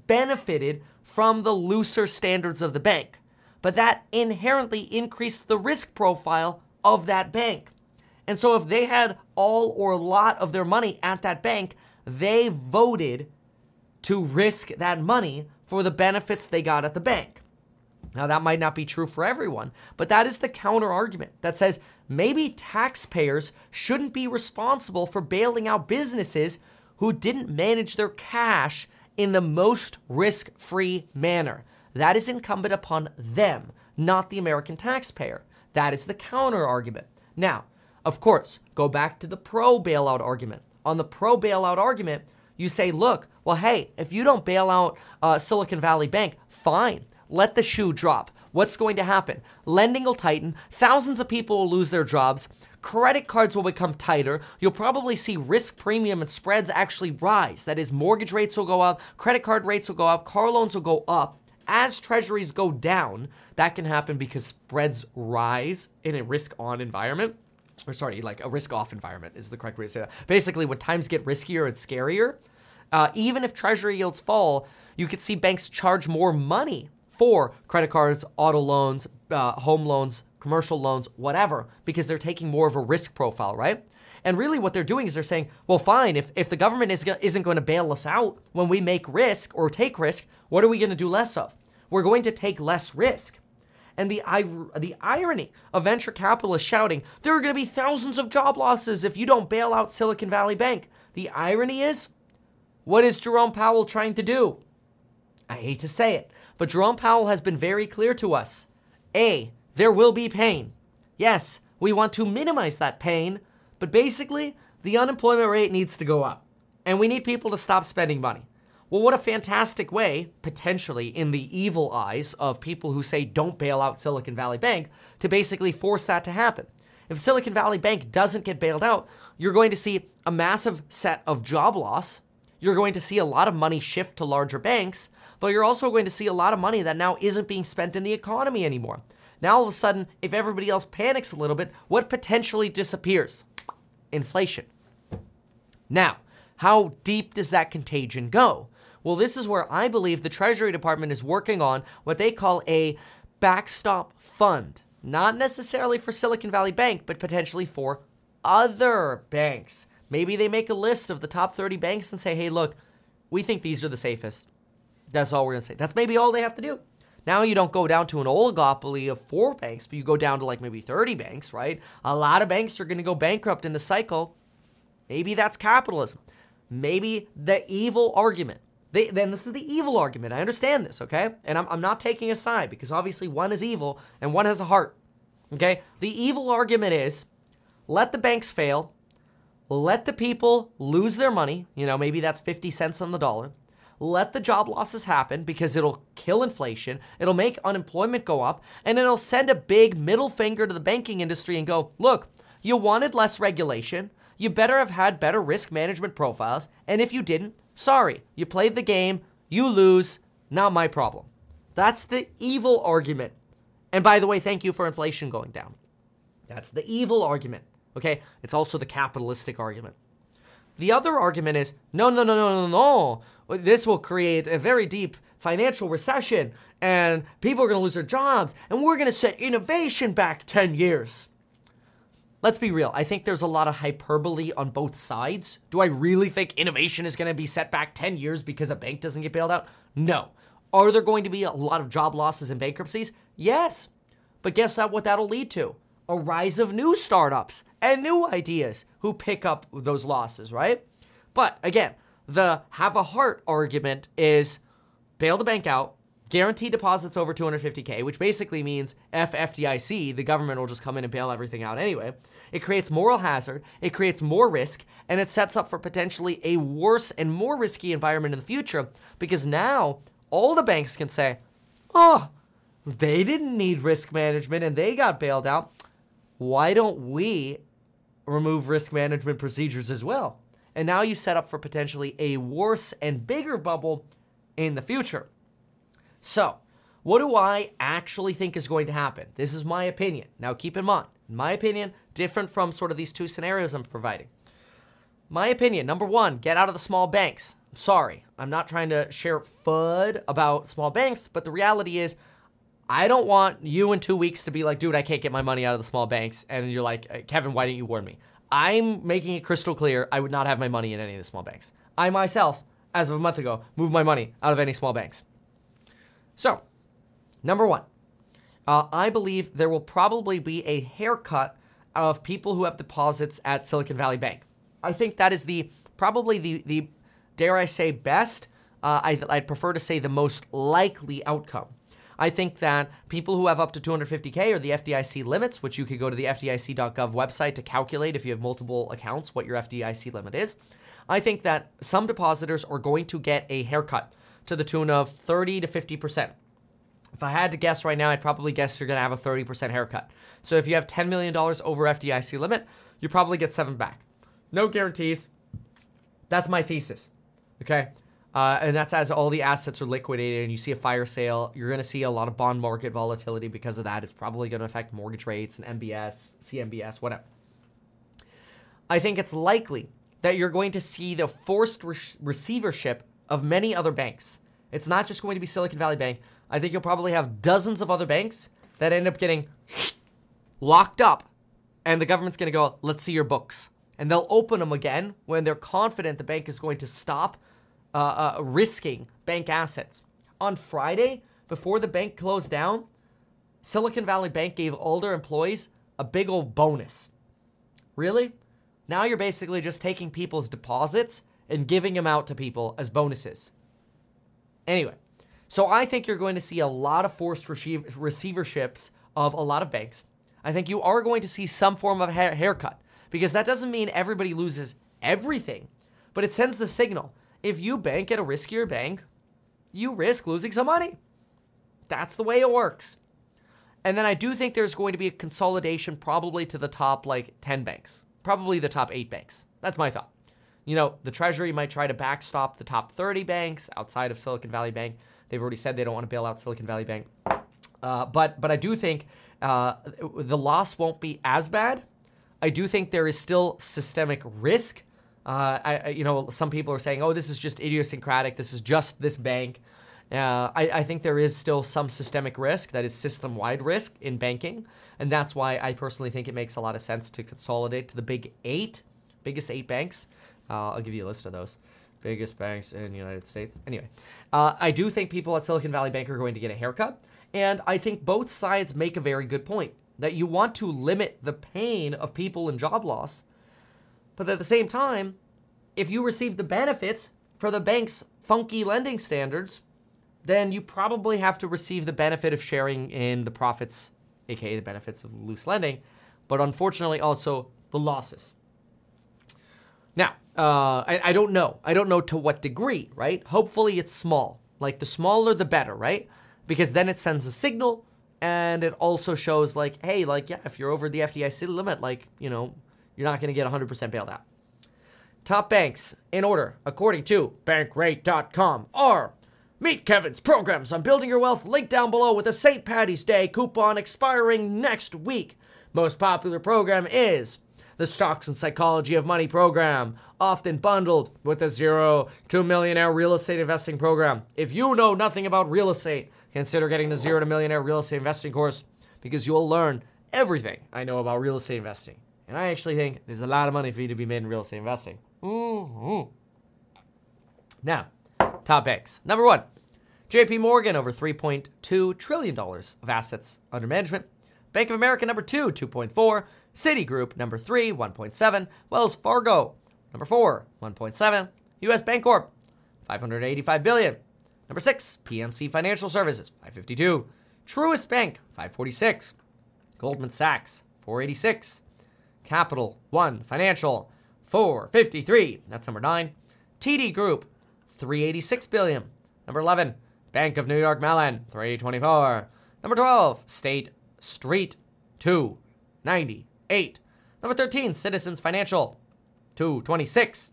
benefited from the looser standards of the bank, but that inherently increased the risk profile of that bank. And so if they had all or a lot of their money at that bank, they voted to risk that money for the benefits they got at the bank. Now, that might not be true for everyone, but that is the counter argument that says maybe taxpayers shouldn't be responsible for bailing out businesses who didn't manage their cash in the most risk free manner. That is incumbent upon them, not the American taxpayer. That is the counter argument. Now, of course, go back to the pro bailout argument. On the pro bailout argument, you say, look, well, hey, if you don't bail out uh, Silicon Valley Bank, fine let the shoe drop. What's going to happen? Lending will tighten, thousands of people will lose their jobs, credit cards will become tighter, you'll probably see risk premium and spreads actually rise. That is, mortgage rates will go up, credit card rates will go up, car loans will go up. As treasuries go down, that can happen because spreads rise in a risk on environment. Or, sorry, like a risk off environment is the correct way to say that. Basically, when times get riskier and scarier, uh, even if treasury yields fall, you could see banks charge more money for credit cards, auto loans, uh, home loans, commercial loans, whatever, because they're taking more of a risk profile, right? And really, what they're doing is they're saying, well, fine, if, if the government is, isn't going to bail us out when we make risk or take risk, what are we going to do less of? We're going to take less risk. And the, the irony of venture capitalists shouting, there are going to be thousands of job losses if you don't bail out Silicon Valley Bank. The irony is, what is Jerome Powell trying to do? I hate to say it, but Jerome Powell has been very clear to us. A, there will be pain. Yes, we want to minimize that pain, but basically, the unemployment rate needs to go up. And we need people to stop spending money. Well, what a fantastic way, potentially, in the evil eyes of people who say don't bail out Silicon Valley Bank, to basically force that to happen. If Silicon Valley Bank doesn't get bailed out, you're going to see a massive set of job loss. You're going to see a lot of money shift to larger banks, but you're also going to see a lot of money that now isn't being spent in the economy anymore. Now, all of a sudden, if everybody else panics a little bit, what potentially disappears? Inflation. Now, how deep does that contagion go? Well, this is where I believe the Treasury Department is working on what they call a backstop fund. Not necessarily for Silicon Valley Bank, but potentially for other banks. Maybe they make a list of the top 30 banks and say, hey, look, we think these are the safest. That's all we're going to say. That's maybe all they have to do. Now you don't go down to an oligopoly of four banks, but you go down to like maybe 30 banks, right? A lot of banks are going to go bankrupt in the cycle. Maybe that's capitalism. Maybe the evil argument. They, then this is the evil argument. I understand this, okay? And I'm, I'm not taking a side because obviously one is evil and one has a heart, okay? The evil argument is let the banks fail, let the people lose their money. You know, maybe that's 50 cents on the dollar let the job losses happen because it'll kill inflation, it'll make unemployment go up, and it'll send a big middle finger to the banking industry and go, look, you wanted less regulation. You better have had better risk management profiles. And if you didn't, sorry, you played the game, you lose, not my problem. That's the evil argument. And by the way, thank you for inflation going down. That's the evil argument. Okay? It's also the capitalistic argument. The other argument is no, no, no, no, no, no this will create a very deep financial recession and people are going to lose their jobs and we're going to set innovation back 10 years. Let's be real. I think there's a lot of hyperbole on both sides. Do I really think innovation is going to be set back 10 years because a bank doesn't get bailed out? No. Are there going to be a lot of job losses and bankruptcies? Yes. But guess what that'll lead to? A rise of new startups and new ideas who pick up those losses, right? But again, the have a heart argument is bail the bank out, guarantee deposits over 250K, which basically means FFDIC, the government will just come in and bail everything out anyway. It creates moral hazard, it creates more risk, and it sets up for potentially a worse and more risky environment in the future because now all the banks can say, oh, they didn't need risk management and they got bailed out. Why don't we remove risk management procedures as well? And now you set up for potentially a worse and bigger bubble in the future. So, What do I actually think is going to happen? This is my opinion. Now, keep in mind, my opinion, different from sort of these two scenarios I'm providing. My opinion, number one, get out of the small banks. Sorry, I'm not trying to share FUD about small banks, but the reality is, I don't want you in two weeks to be like, dude, I can't get my money out of the small banks. And you're like, Kevin, why didn't you warn me? I'm making it crystal clear I would not have my money in any of the small banks. I myself, as of a month ago, moved my money out of any small banks. So, number one, uh, I believe there will probably be a haircut of people who have deposits at Silicon Valley Bank. I think that is the probably the the dare I say best. Uh, I, I'd prefer to say the most likely outcome. I think that people who have up to 250K or the FDIC limits, which you could go to the FDIC.gov website to calculate if you have multiple accounts what your FDIC limit is. I think that some depositors are going to get a haircut to the tune of 30 to 50%. If I had to guess right now, I'd probably guess you're going to have a 30% haircut. So if you have $10 million over FDIC limit, you probably get seven back. No guarantees. That's my thesis. Okay. Uh, and that's as all the assets are liquidated and you see a fire sale, you're going to see a lot of bond market volatility because of that. It's probably going to affect mortgage rates and MBS, CMBS, whatever. I think it's likely that you're going to see the forced re- receivership of many other banks. It's not just going to be Silicon Valley Bank. I think you'll probably have dozens of other banks that end up getting locked up, and the government's going to go, let's see your books. And they'll open them again when they're confident the bank is going to stop uh, uh, risking bank assets. On Friday, before the bank closed down, Silicon Valley Bank gave all their employees a big old bonus. Really? Now you're basically just taking people's deposits and giving them out to people as bonuses. Anyway, so I think you're going to see a lot of forced receiverships of a lot of banks. I think you are going to see some form of haircut because that doesn't mean everybody loses everything, but it sends the signal if you bank at a riskier bank, you risk losing some money. That's the way it works. And then I do think there's going to be a consolidation probably to the top like 10 banks, probably the top eight banks. That's my thought. You know, the Treasury might try to backstop the top 30 banks outside of Silicon Valley Bank. They've already said they don't want to bail out Silicon Valley Bank. Uh, but but I do think uh, the loss won't be as bad. I do think there is still systemic risk uh, I, you know, some people are saying, "Oh, this is just idiosyncratic. This is just this bank." Uh, I, I, think there is still some systemic risk that is system-wide risk in banking, and that's why I personally think it makes a lot of sense to consolidate to the big eight, biggest eight banks. Uh, I'll give you a list of those biggest banks in the United States. Anyway, uh, I do think people at Silicon Valley Bank are going to get a haircut, and I think both sides make a very good point that you want to limit the pain of people in job loss but at the same time, if you receive the benefits for the bank's funky lending standards, then you probably have to receive the benefit of sharing in the profits, aka the benefits of loose lending, but unfortunately also the losses. Now, uh, I, I don't know. I don't know to what degree, right? Hopefully it's small. Like the smaller the better, right? Because then it sends a signal and it also shows like, hey, like, yeah, if you're over the FDIC limit, like, you know, you're not going to get 100% bailed out. Top banks in order, according to bankrate.com, are Meet Kevin's programs on building your wealth. Link down below with a St. Patty's Day coupon expiring next week. Most popular program is the Stocks and Psychology of Money program, often bundled with the Zero to Millionaire Real Estate Investing program. If you know nothing about real estate, consider getting the Zero to Millionaire Real Estate Investing course because you'll learn everything I know about real estate investing. And I actually think there's a lot of money for you to be made in real estate investing. Mm-hmm. Now, top picks. Number one, JP Morgan over $3.2 trillion of assets under management. Bank of America, number two, 2.4. Citigroup, number three, 1.7. Wells Fargo, number four, 1.7. US Bancorp, 585 billion. Number six, PNC Financial Services, 552. Truist Bank, 546. Goldman Sachs, 486. Capital One Financial 453. That's number 9. TD Group 386 billion. Number 11, Bank of New York Mellon 324. Number 12, State Street 298. Number 13, Citizens Financial 226.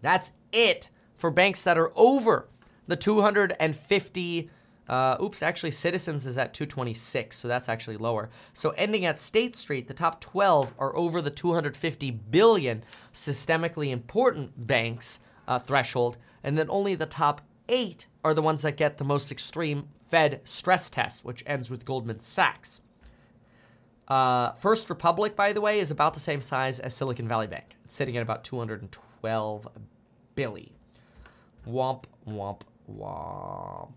That's it for banks that are over the 250 Uh, oops, actually, Citizens is at 226, so that's actually lower. So ending at State Street, the top 12 are over the 250 billion systemically important banks uh, threshold, and then only the top eight are the ones that get the most extreme Fed stress test, which ends with Goldman Sachs. Uh, First Republic, by the way, is about the same size as Silicon Valley Bank. It's sitting at about 212 billion. Womp, womp, womp.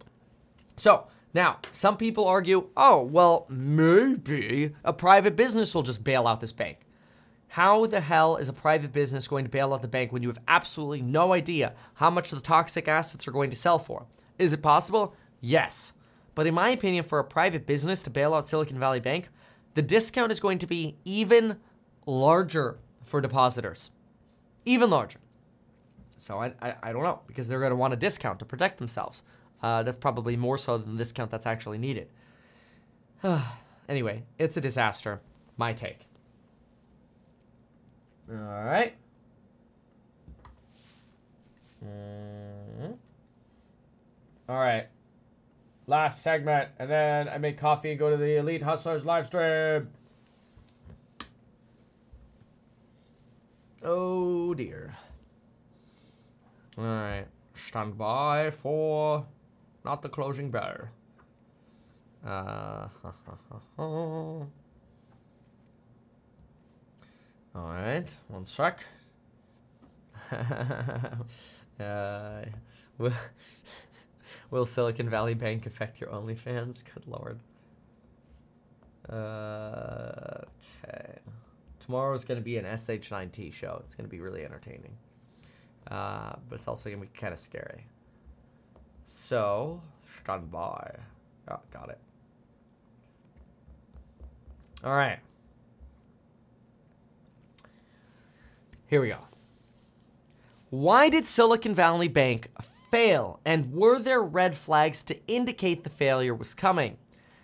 So, now, some people argue, oh, well, maybe a private business will just bail out this bank. How the hell is a private business going to bail out the bank when you have absolutely no idea how much the toxic assets are going to sell for? Is it possible? Yes. But in my opinion, for a private business to bail out Silicon Valley Bank, the discount is going to be even larger for depositors. Even larger. So I, I, I don't know, because they're going to want a discount to protect themselves. Uh, that's probably more so than the discount that's actually needed. anyway, it's a disaster. My take. All right. Mm. All right. Last segment, and then I make coffee and go to the Elite Hustlers live stream. Oh dear. All right. Stand by for not the closing bell. Uh, All right, one sec. uh, will, will Silicon Valley Bank affect your OnlyFans? Good lord. Uh, okay. is going to be an SH9T show. It's going to be really entertaining. Uh, but it's also going to be kind of scary. So, stand by. Oh, got it. All right. Here we go. Why did Silicon Valley Bank fail, and were there red flags to indicate the failure was coming?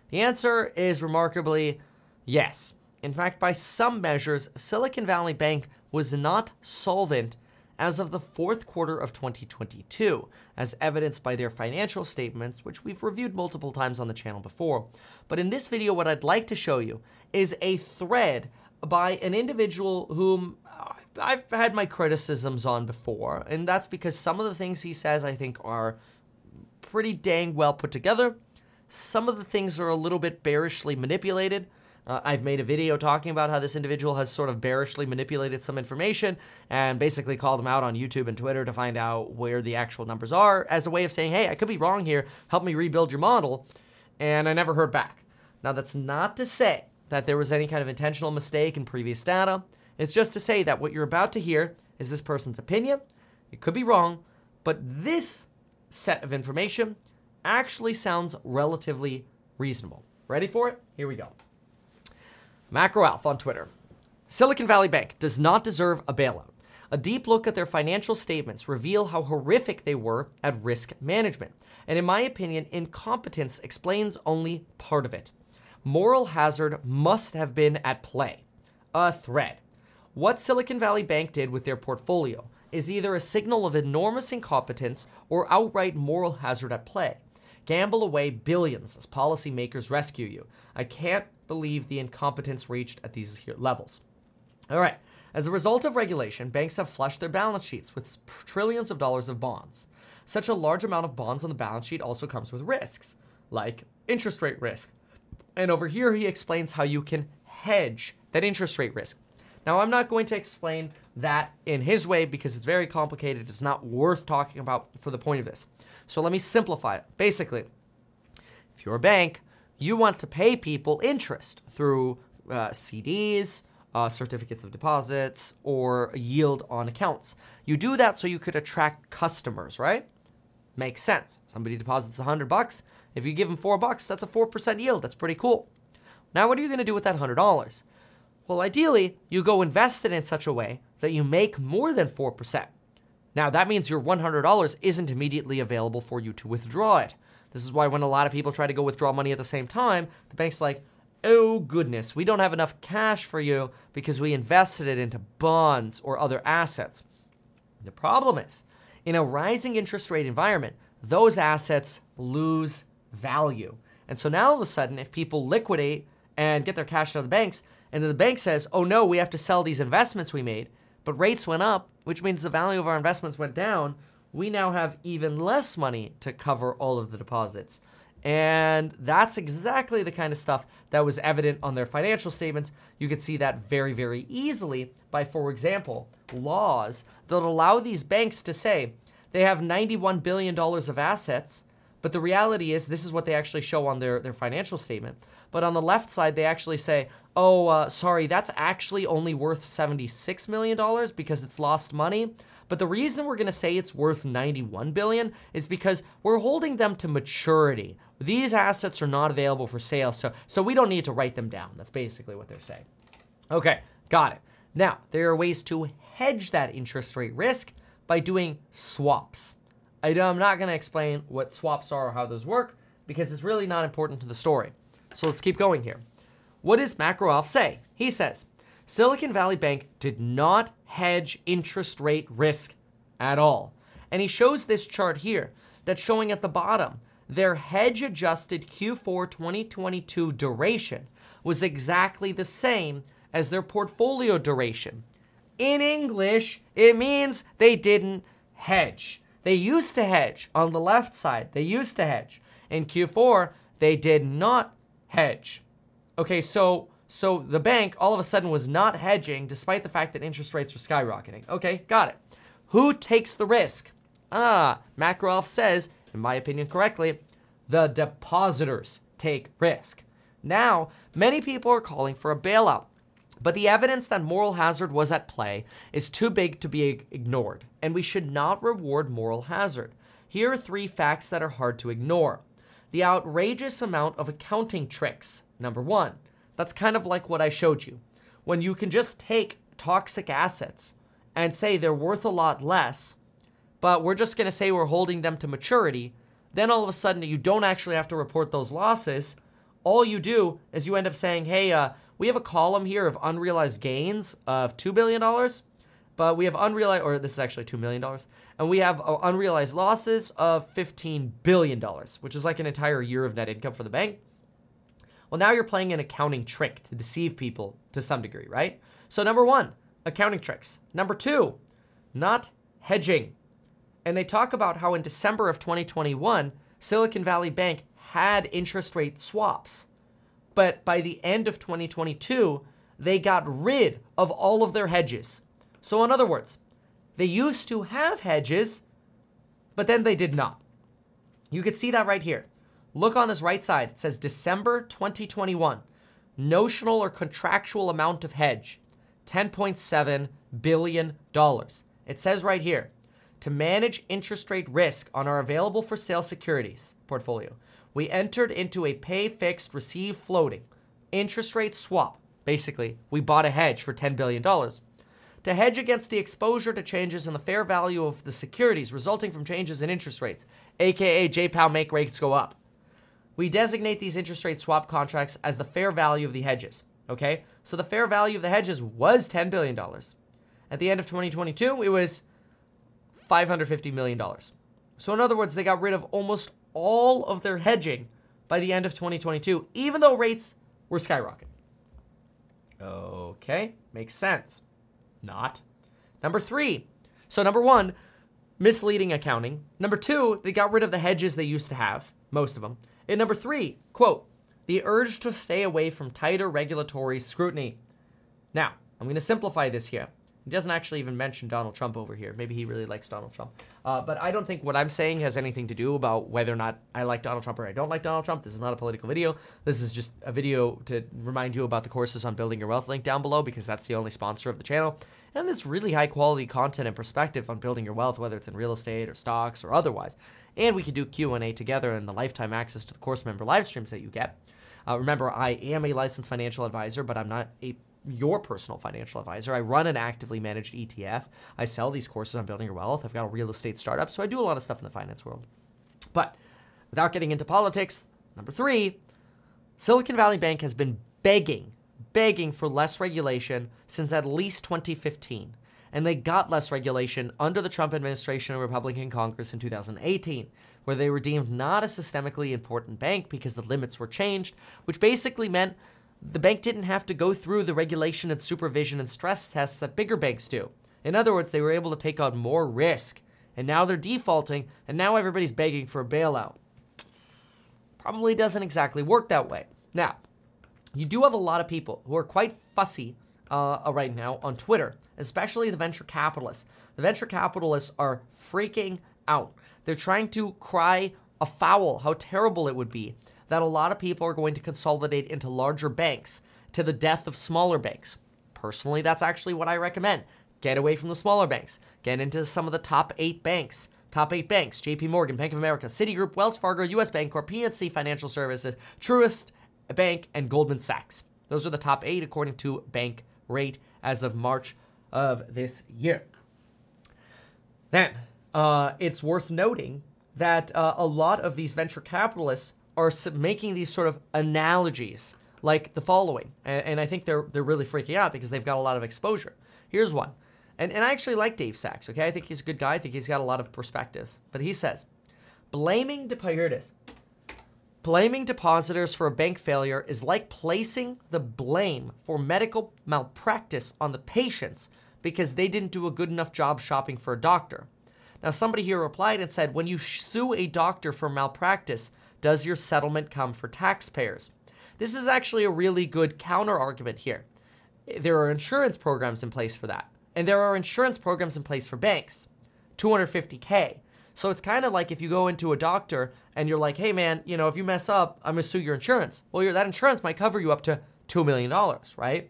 The answer is remarkably yes. In fact, by some measures, Silicon Valley Bank was not solvent as of the fourth quarter of 2022, as evidenced by their financial statements, which we've reviewed multiple times on the channel before. But in this video, what I'd like to show you is a thread by an individual whom I've had my criticisms on before, and that's because some of the things he says I think are pretty dang well put together. Some of the things are a little bit bearishly manipulated. Uh, I've made a video talking about how this individual has sort of bearishly manipulated some information and basically called him out on YouTube and Twitter to find out where the actual numbers are as a way of saying, hey, I could be wrong here. Help me rebuild your model. And I never heard back. Now, that's not to say that there was any kind of intentional mistake in previous data. It's just to say that what you're about to hear is this person's opinion. It could be wrong, but this set of information actually sounds relatively reasonable. Ready for it? Here we go. Macro Alf Twitter. Silicon Valley Bank does not deserve a bailout. A deep look at their financial statements reveal how horrific they were at risk management. And in my opinion, incompetence explains only part of it. Moral hazard must have been at play. A thread. What Silicon Valley Bank did with their portfolio is either a signal of enormous incompetence or outright moral hazard at play. Gamble away billions as policymakers rescue you. I can't believe the incompetence reached at these levels. All right. As a result of regulation, banks have flushed their balance sheets with trillions of dollars of bonds. Such a large amount of bonds on the balance sheet also comes with risks, like interest rate risk. And over here, he explains how you can hedge that interest rate risk. Now, I'm not going to explain that in his way because it's very complicated. It's not worth talking about for the point of this. So let me simplify it. Basically, if you're a bank, you want to pay people interest through uh, CDs, uh, certificates of deposits, or yield on accounts. You do that so you could attract customers, right? Makes sense. Somebody deposits 100 bucks. If you give them 4 bucks, that's a 4% yield. That's pretty cool. Now, what are you going to do with that $100? Well, ideally, you go invest it in such a way that you make more than 4%. Now, that means your $100 isn't immediately available for you to withdraw it. This is why when a lot of people try to go withdraw money at the same time, the bank's like, oh goodness, we don't have enough cash for you because we invested it into bonds or other assets. The problem is, in a rising interest rate environment, those assets lose value. And so now all of a sudden, if people liquidate and get their cash out of the banks, and then the bank says, oh no, we have to sell these investments we made, but rates went up, which means the value of our investments went down, we now have even less money to cover all of the deposits. And that's exactly the kind of stuff that was evident on their financial statements. You could see that very, very easily by, for example, laws that allow these banks to say they have $91 billion of assets, but the reality is this is what they actually show on their, their financial statement. But on the left side, they actually say, oh, uh, sorry, that's actually only worth $76 million because it's lost money. But the reason we're going to say it's worth 91 billion is because we're holding them to maturity. These assets are not available for sale, so so we don't need to write them down. That's basically what they're saying. Okay, got it. Now, there are ways to hedge that interest rate risk by doing swaps. I'm not going to explain what swaps are or how those work because it's really not important to the story. So let's keep going here. What does Macro Alf say? He says, Silicon Valley Bank did not hedge interest rate risk at all. And he shows this chart here that's showing at the bottom their hedge adjusted Q4 2022 duration was exactly the same as their portfolio duration. In English, it means they didn't hedge. They used to hedge on the left side. They used to hedge. In Q4, they did not hedge. Okay, so so the bank all of a sudden was not hedging despite the fact that interest rates were skyrocketing. Okay, got it. Who takes the risk? Ah, Macro Alf says, in my opinion correctly, the depositors take risk. Now, many people are calling for a bailout, but the evidence that moral hazard was at play is too big to be ignored, and we should not reward moral hazard. Here are three facts that are hard to ignore. The outrageous amount of accounting tricks, number one. That's kind of like what I showed you. When you can just take toxic assets and say they're worth a lot less, but we're just going to say we're holding them to maturity, then all of a sudden you don't actually have to report those losses. All you do is you end up saying, hey, uh, we have a column here of unrealized gains of $2 billion, but we have unrealized, or this is actually $2 million, and we have uh, unrealized losses of $15 billion, which is like an entire year of net income for the bank. Well, now you're playing an accounting trick to deceive people to some degree, right? So, number one, accounting tricks. Number two, not hedging. And they talk about how in December of 2021, Silicon Valley Bank had interest rate swaps. But by the end of 2022, they got rid of all of their hedges. So, in other words, they used to have hedges, but then they did not. You could see that right here. Look on this right side. It says December 2021. Notional or contractual amount of hedge $10.7 billion. It says right here to manage interest rate risk on our available for sale securities portfolio, we entered into a pay fixed, receive floating interest rate swap. Basically, we bought a hedge for $10 billion to hedge against the exposure to changes in the fair value of the securities resulting from changes in interest rates, aka JPOW make rates go up. We designate these interest rate swap contracts as the fair value of the hedges. Okay? So the fair value of the hedges was $10 billion. At the end of 2022, it was $550 million. So, in other words, they got rid of almost all of their hedging by the end of 2022, even though rates were skyrocketing. Okay, makes sense. Not. Number three. So, number one, misleading accounting. Number two, they got rid of the hedges they used to have, most of them. And number three, quote, the urge to stay away from tighter regulatory scrutiny. Now, I'm going to simplify this here. He doesn't actually even mention Donald Trump over here. Maybe he really likes Donald Trump. Uh, but I don't think what I'm saying has anything to do about whether or not I like Donald Trump or I don't like Donald Trump. This is not a political video. This is just a video to remind you about the courses on building your wealth link down below because that's the only sponsor of the channel. And it's really high quality content and perspective on building your wealth, whether it's in real estate or stocks or otherwise. And we can do Q&A together and the lifetime access to the course member live streams that you get. Uh, remember, I am a licensed financial advisor, but I'm not a your personal financial advisor. I run an actively managed ETF. I sell these courses on building your wealth. I've got a real estate startup, so I do a lot of stuff in the finance world. But without getting into politics, number three, Silicon Valley Bank has been begging, begging for less regulation since at least 2015. And they got less regulation under the Trump administration and Republican Congress in 2018. where they were deemed not a systemically important bank because the limits were changed, which basically meant the bank didn't have to go through the regulation and supervision and stress tests that bigger banks do. In other words, they were able to take on more risk. And now they're defaulting, and now everybody's begging for a bailout. Probably doesn't exactly work that way. Now, you do have a lot of people who are quite fussy uh, right now on Twitter, especially the venture capitalists. The venture capitalists are freaking out. They're trying to cry a foul how terrible it would be that a lot of people are going to consolidate into larger banks to the death of smaller banks. Personally, that's actually what I recommend. Get away from the smaller banks. Get into some of the top eight banks. Top eight banks JP Morgan, Bank of America, Citigroup, Wells Fargo, US Bancorp, PNC Financial Services, Truist Bank, and Goldman Sachs. Those are the top eight according to Bank Rate as of March of this year. Then, uh, it's worth noting that uh, a lot of these venture capitalists are making these sort of analogies like the following. And, and, I think they're, they're really freaking out because they've got a lot of exposure. Here's one. And, and I actually like Dave Sacks, okay? I think he's a good guy. I think he's got a lot of perspectives. But he says, blaming, here it is. Blaming depositors for a bank failure is like placing the blame for medical malpractice on the patients because they didn't do a good enough job shopping for a doctor. Now, somebody here replied and said, when you sue a doctor for malpractice, does your settlement come for taxpayers? This is actually a really good counter argument here. There are insurance programs in place for that. And there are insurance programs in place for banks. 250K. So it's kind of like if you go into a doctor and you're like, hey man, you know, if you mess up, I'm gonna sue your insurance. Well, that insurance might cover you up to $2 million, right?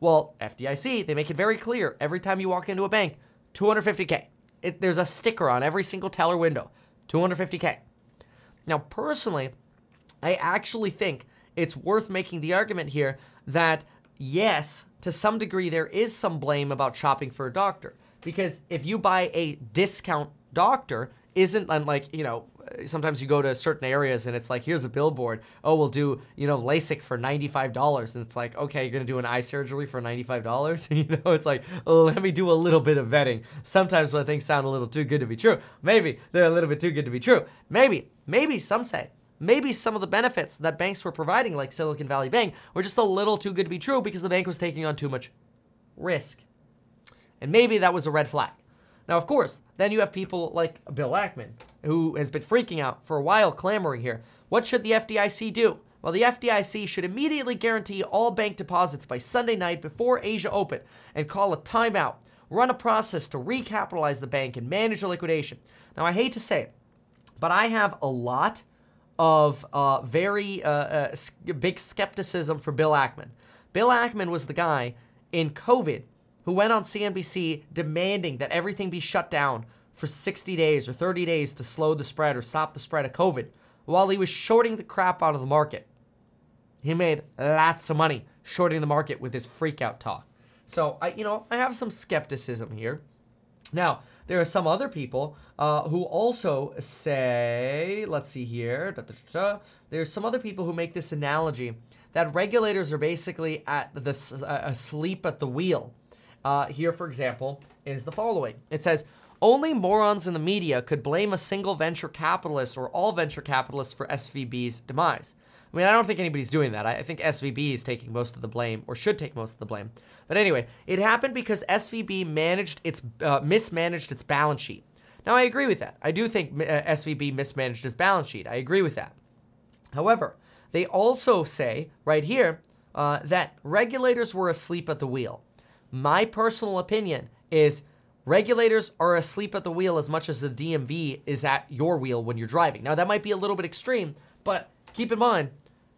Well, FDIC, they make it very clear every time you walk into a bank, 250K. It, there's a sticker on every single teller window, 250K. Now, personally, I actually think it's worth making the argument here that yes, to some degree, there is some blame about shopping for a doctor. Because if you buy a discount doctor, isn't unlike you know, sometimes you go to certain areas and it's like, here's a billboard. Oh, we'll do, you know, LASIK for $95. And it's like, okay, you're to do an eye surgery for $95. you know, it's like, oh, let me do a little bit of vetting. Sometimes when things sound a little too good to be true, maybe they're a little bit too good to be true. Maybe, maybe some say, maybe some of the benefits that banks were providing, like Silicon Valley Bank, were just a little too good to be true because the bank was taking on too much risk. And maybe that was a red flag. Now, of course, then you have people like Bill Ackman, who has been freaking out for a while, clamoring here. What should the FDIC do? Well, the FDIC should immediately guarantee all bank deposits by Sunday night before Asia Open and call a timeout, run a process to recapitalize the bank and manage a liquidation. Now, I hate to say it, but I have a lot of uh, very uh, uh, big skepticism for Bill Ackman. Bill Ackman was the guy in COVID who went on CNBC demanding that everything be shut down for 60 days or 30 days to slow the spread or stop the spread of COVID while he was shorting the crap out of the market. He made lots of money shorting the market with his freakout talk. So I, you know, I have some skepticism here. Now, there are some other people uh, who also say, let's see here, da, da, da, there's some other people who make this analogy that regulators are basically at the uh, asleep at the wheel uh, here, for example, is the following it says, only morons in the media could blame a single venture capitalist or all venture capitalists for SVB's demise. I mean, I don't think anybody's doing that. I think SVB is taking most of the blame, or should take most of the blame. But anyway, it happened because SVB managed its uh, mismanaged its balance sheet. Now, I agree with that. I do think uh, SVB mismanaged its balance sheet. I agree with that. However, they also say right here uh, that regulators were asleep at the wheel. My personal opinion is regulators are asleep at the wheel as much as the DMV is at your wheel when you're driving. Now, that might be a little bit extreme, but keep in mind,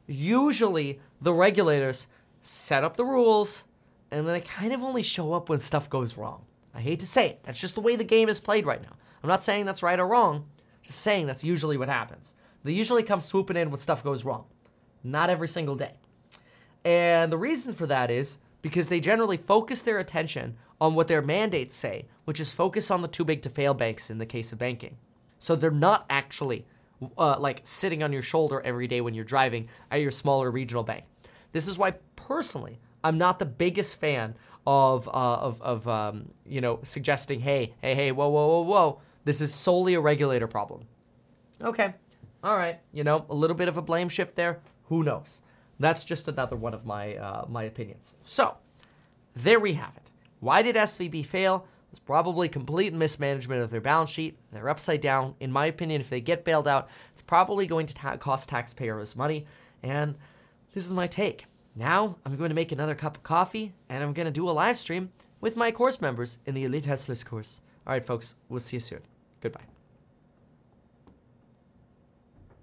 usually the regulators set up the rules and then they kind of only show up when stuff goes wrong. I hate to say it, that's just the way the game is played right now. I'm not saying that's right or wrong, just saying that's usually what happens. They usually come swooping in when stuff goes wrong. Not every single day. And the reason for that is because they generally focus their attention on what their mandates say, which is focus on the too big to fail banks in the case of banking. So they're not actually uh, like sitting on your shoulder every day when you're driving at your smaller regional bank. This is why personally I'm not the biggest fan of uh, of, of um, you know suggesting hey hey hey whoa whoa whoa whoa this is solely a regulator problem. Okay. All right. You know, a little bit of a blame shift there. Who knows? That's just another one of my uh, my opinions. So, there we have it. Why did SVB fail? It's probably complete mismanagement of their balance sheet. They're upside down. In my opinion, if they get bailed out, it's probably going to ta- cost taxpayers money. And this is my take. Now, I'm going to make another cup of coffee and I'm going to do a live stream with my course members in the Elite Hustlers course. All right, folks, we'll see you soon. Goodbye.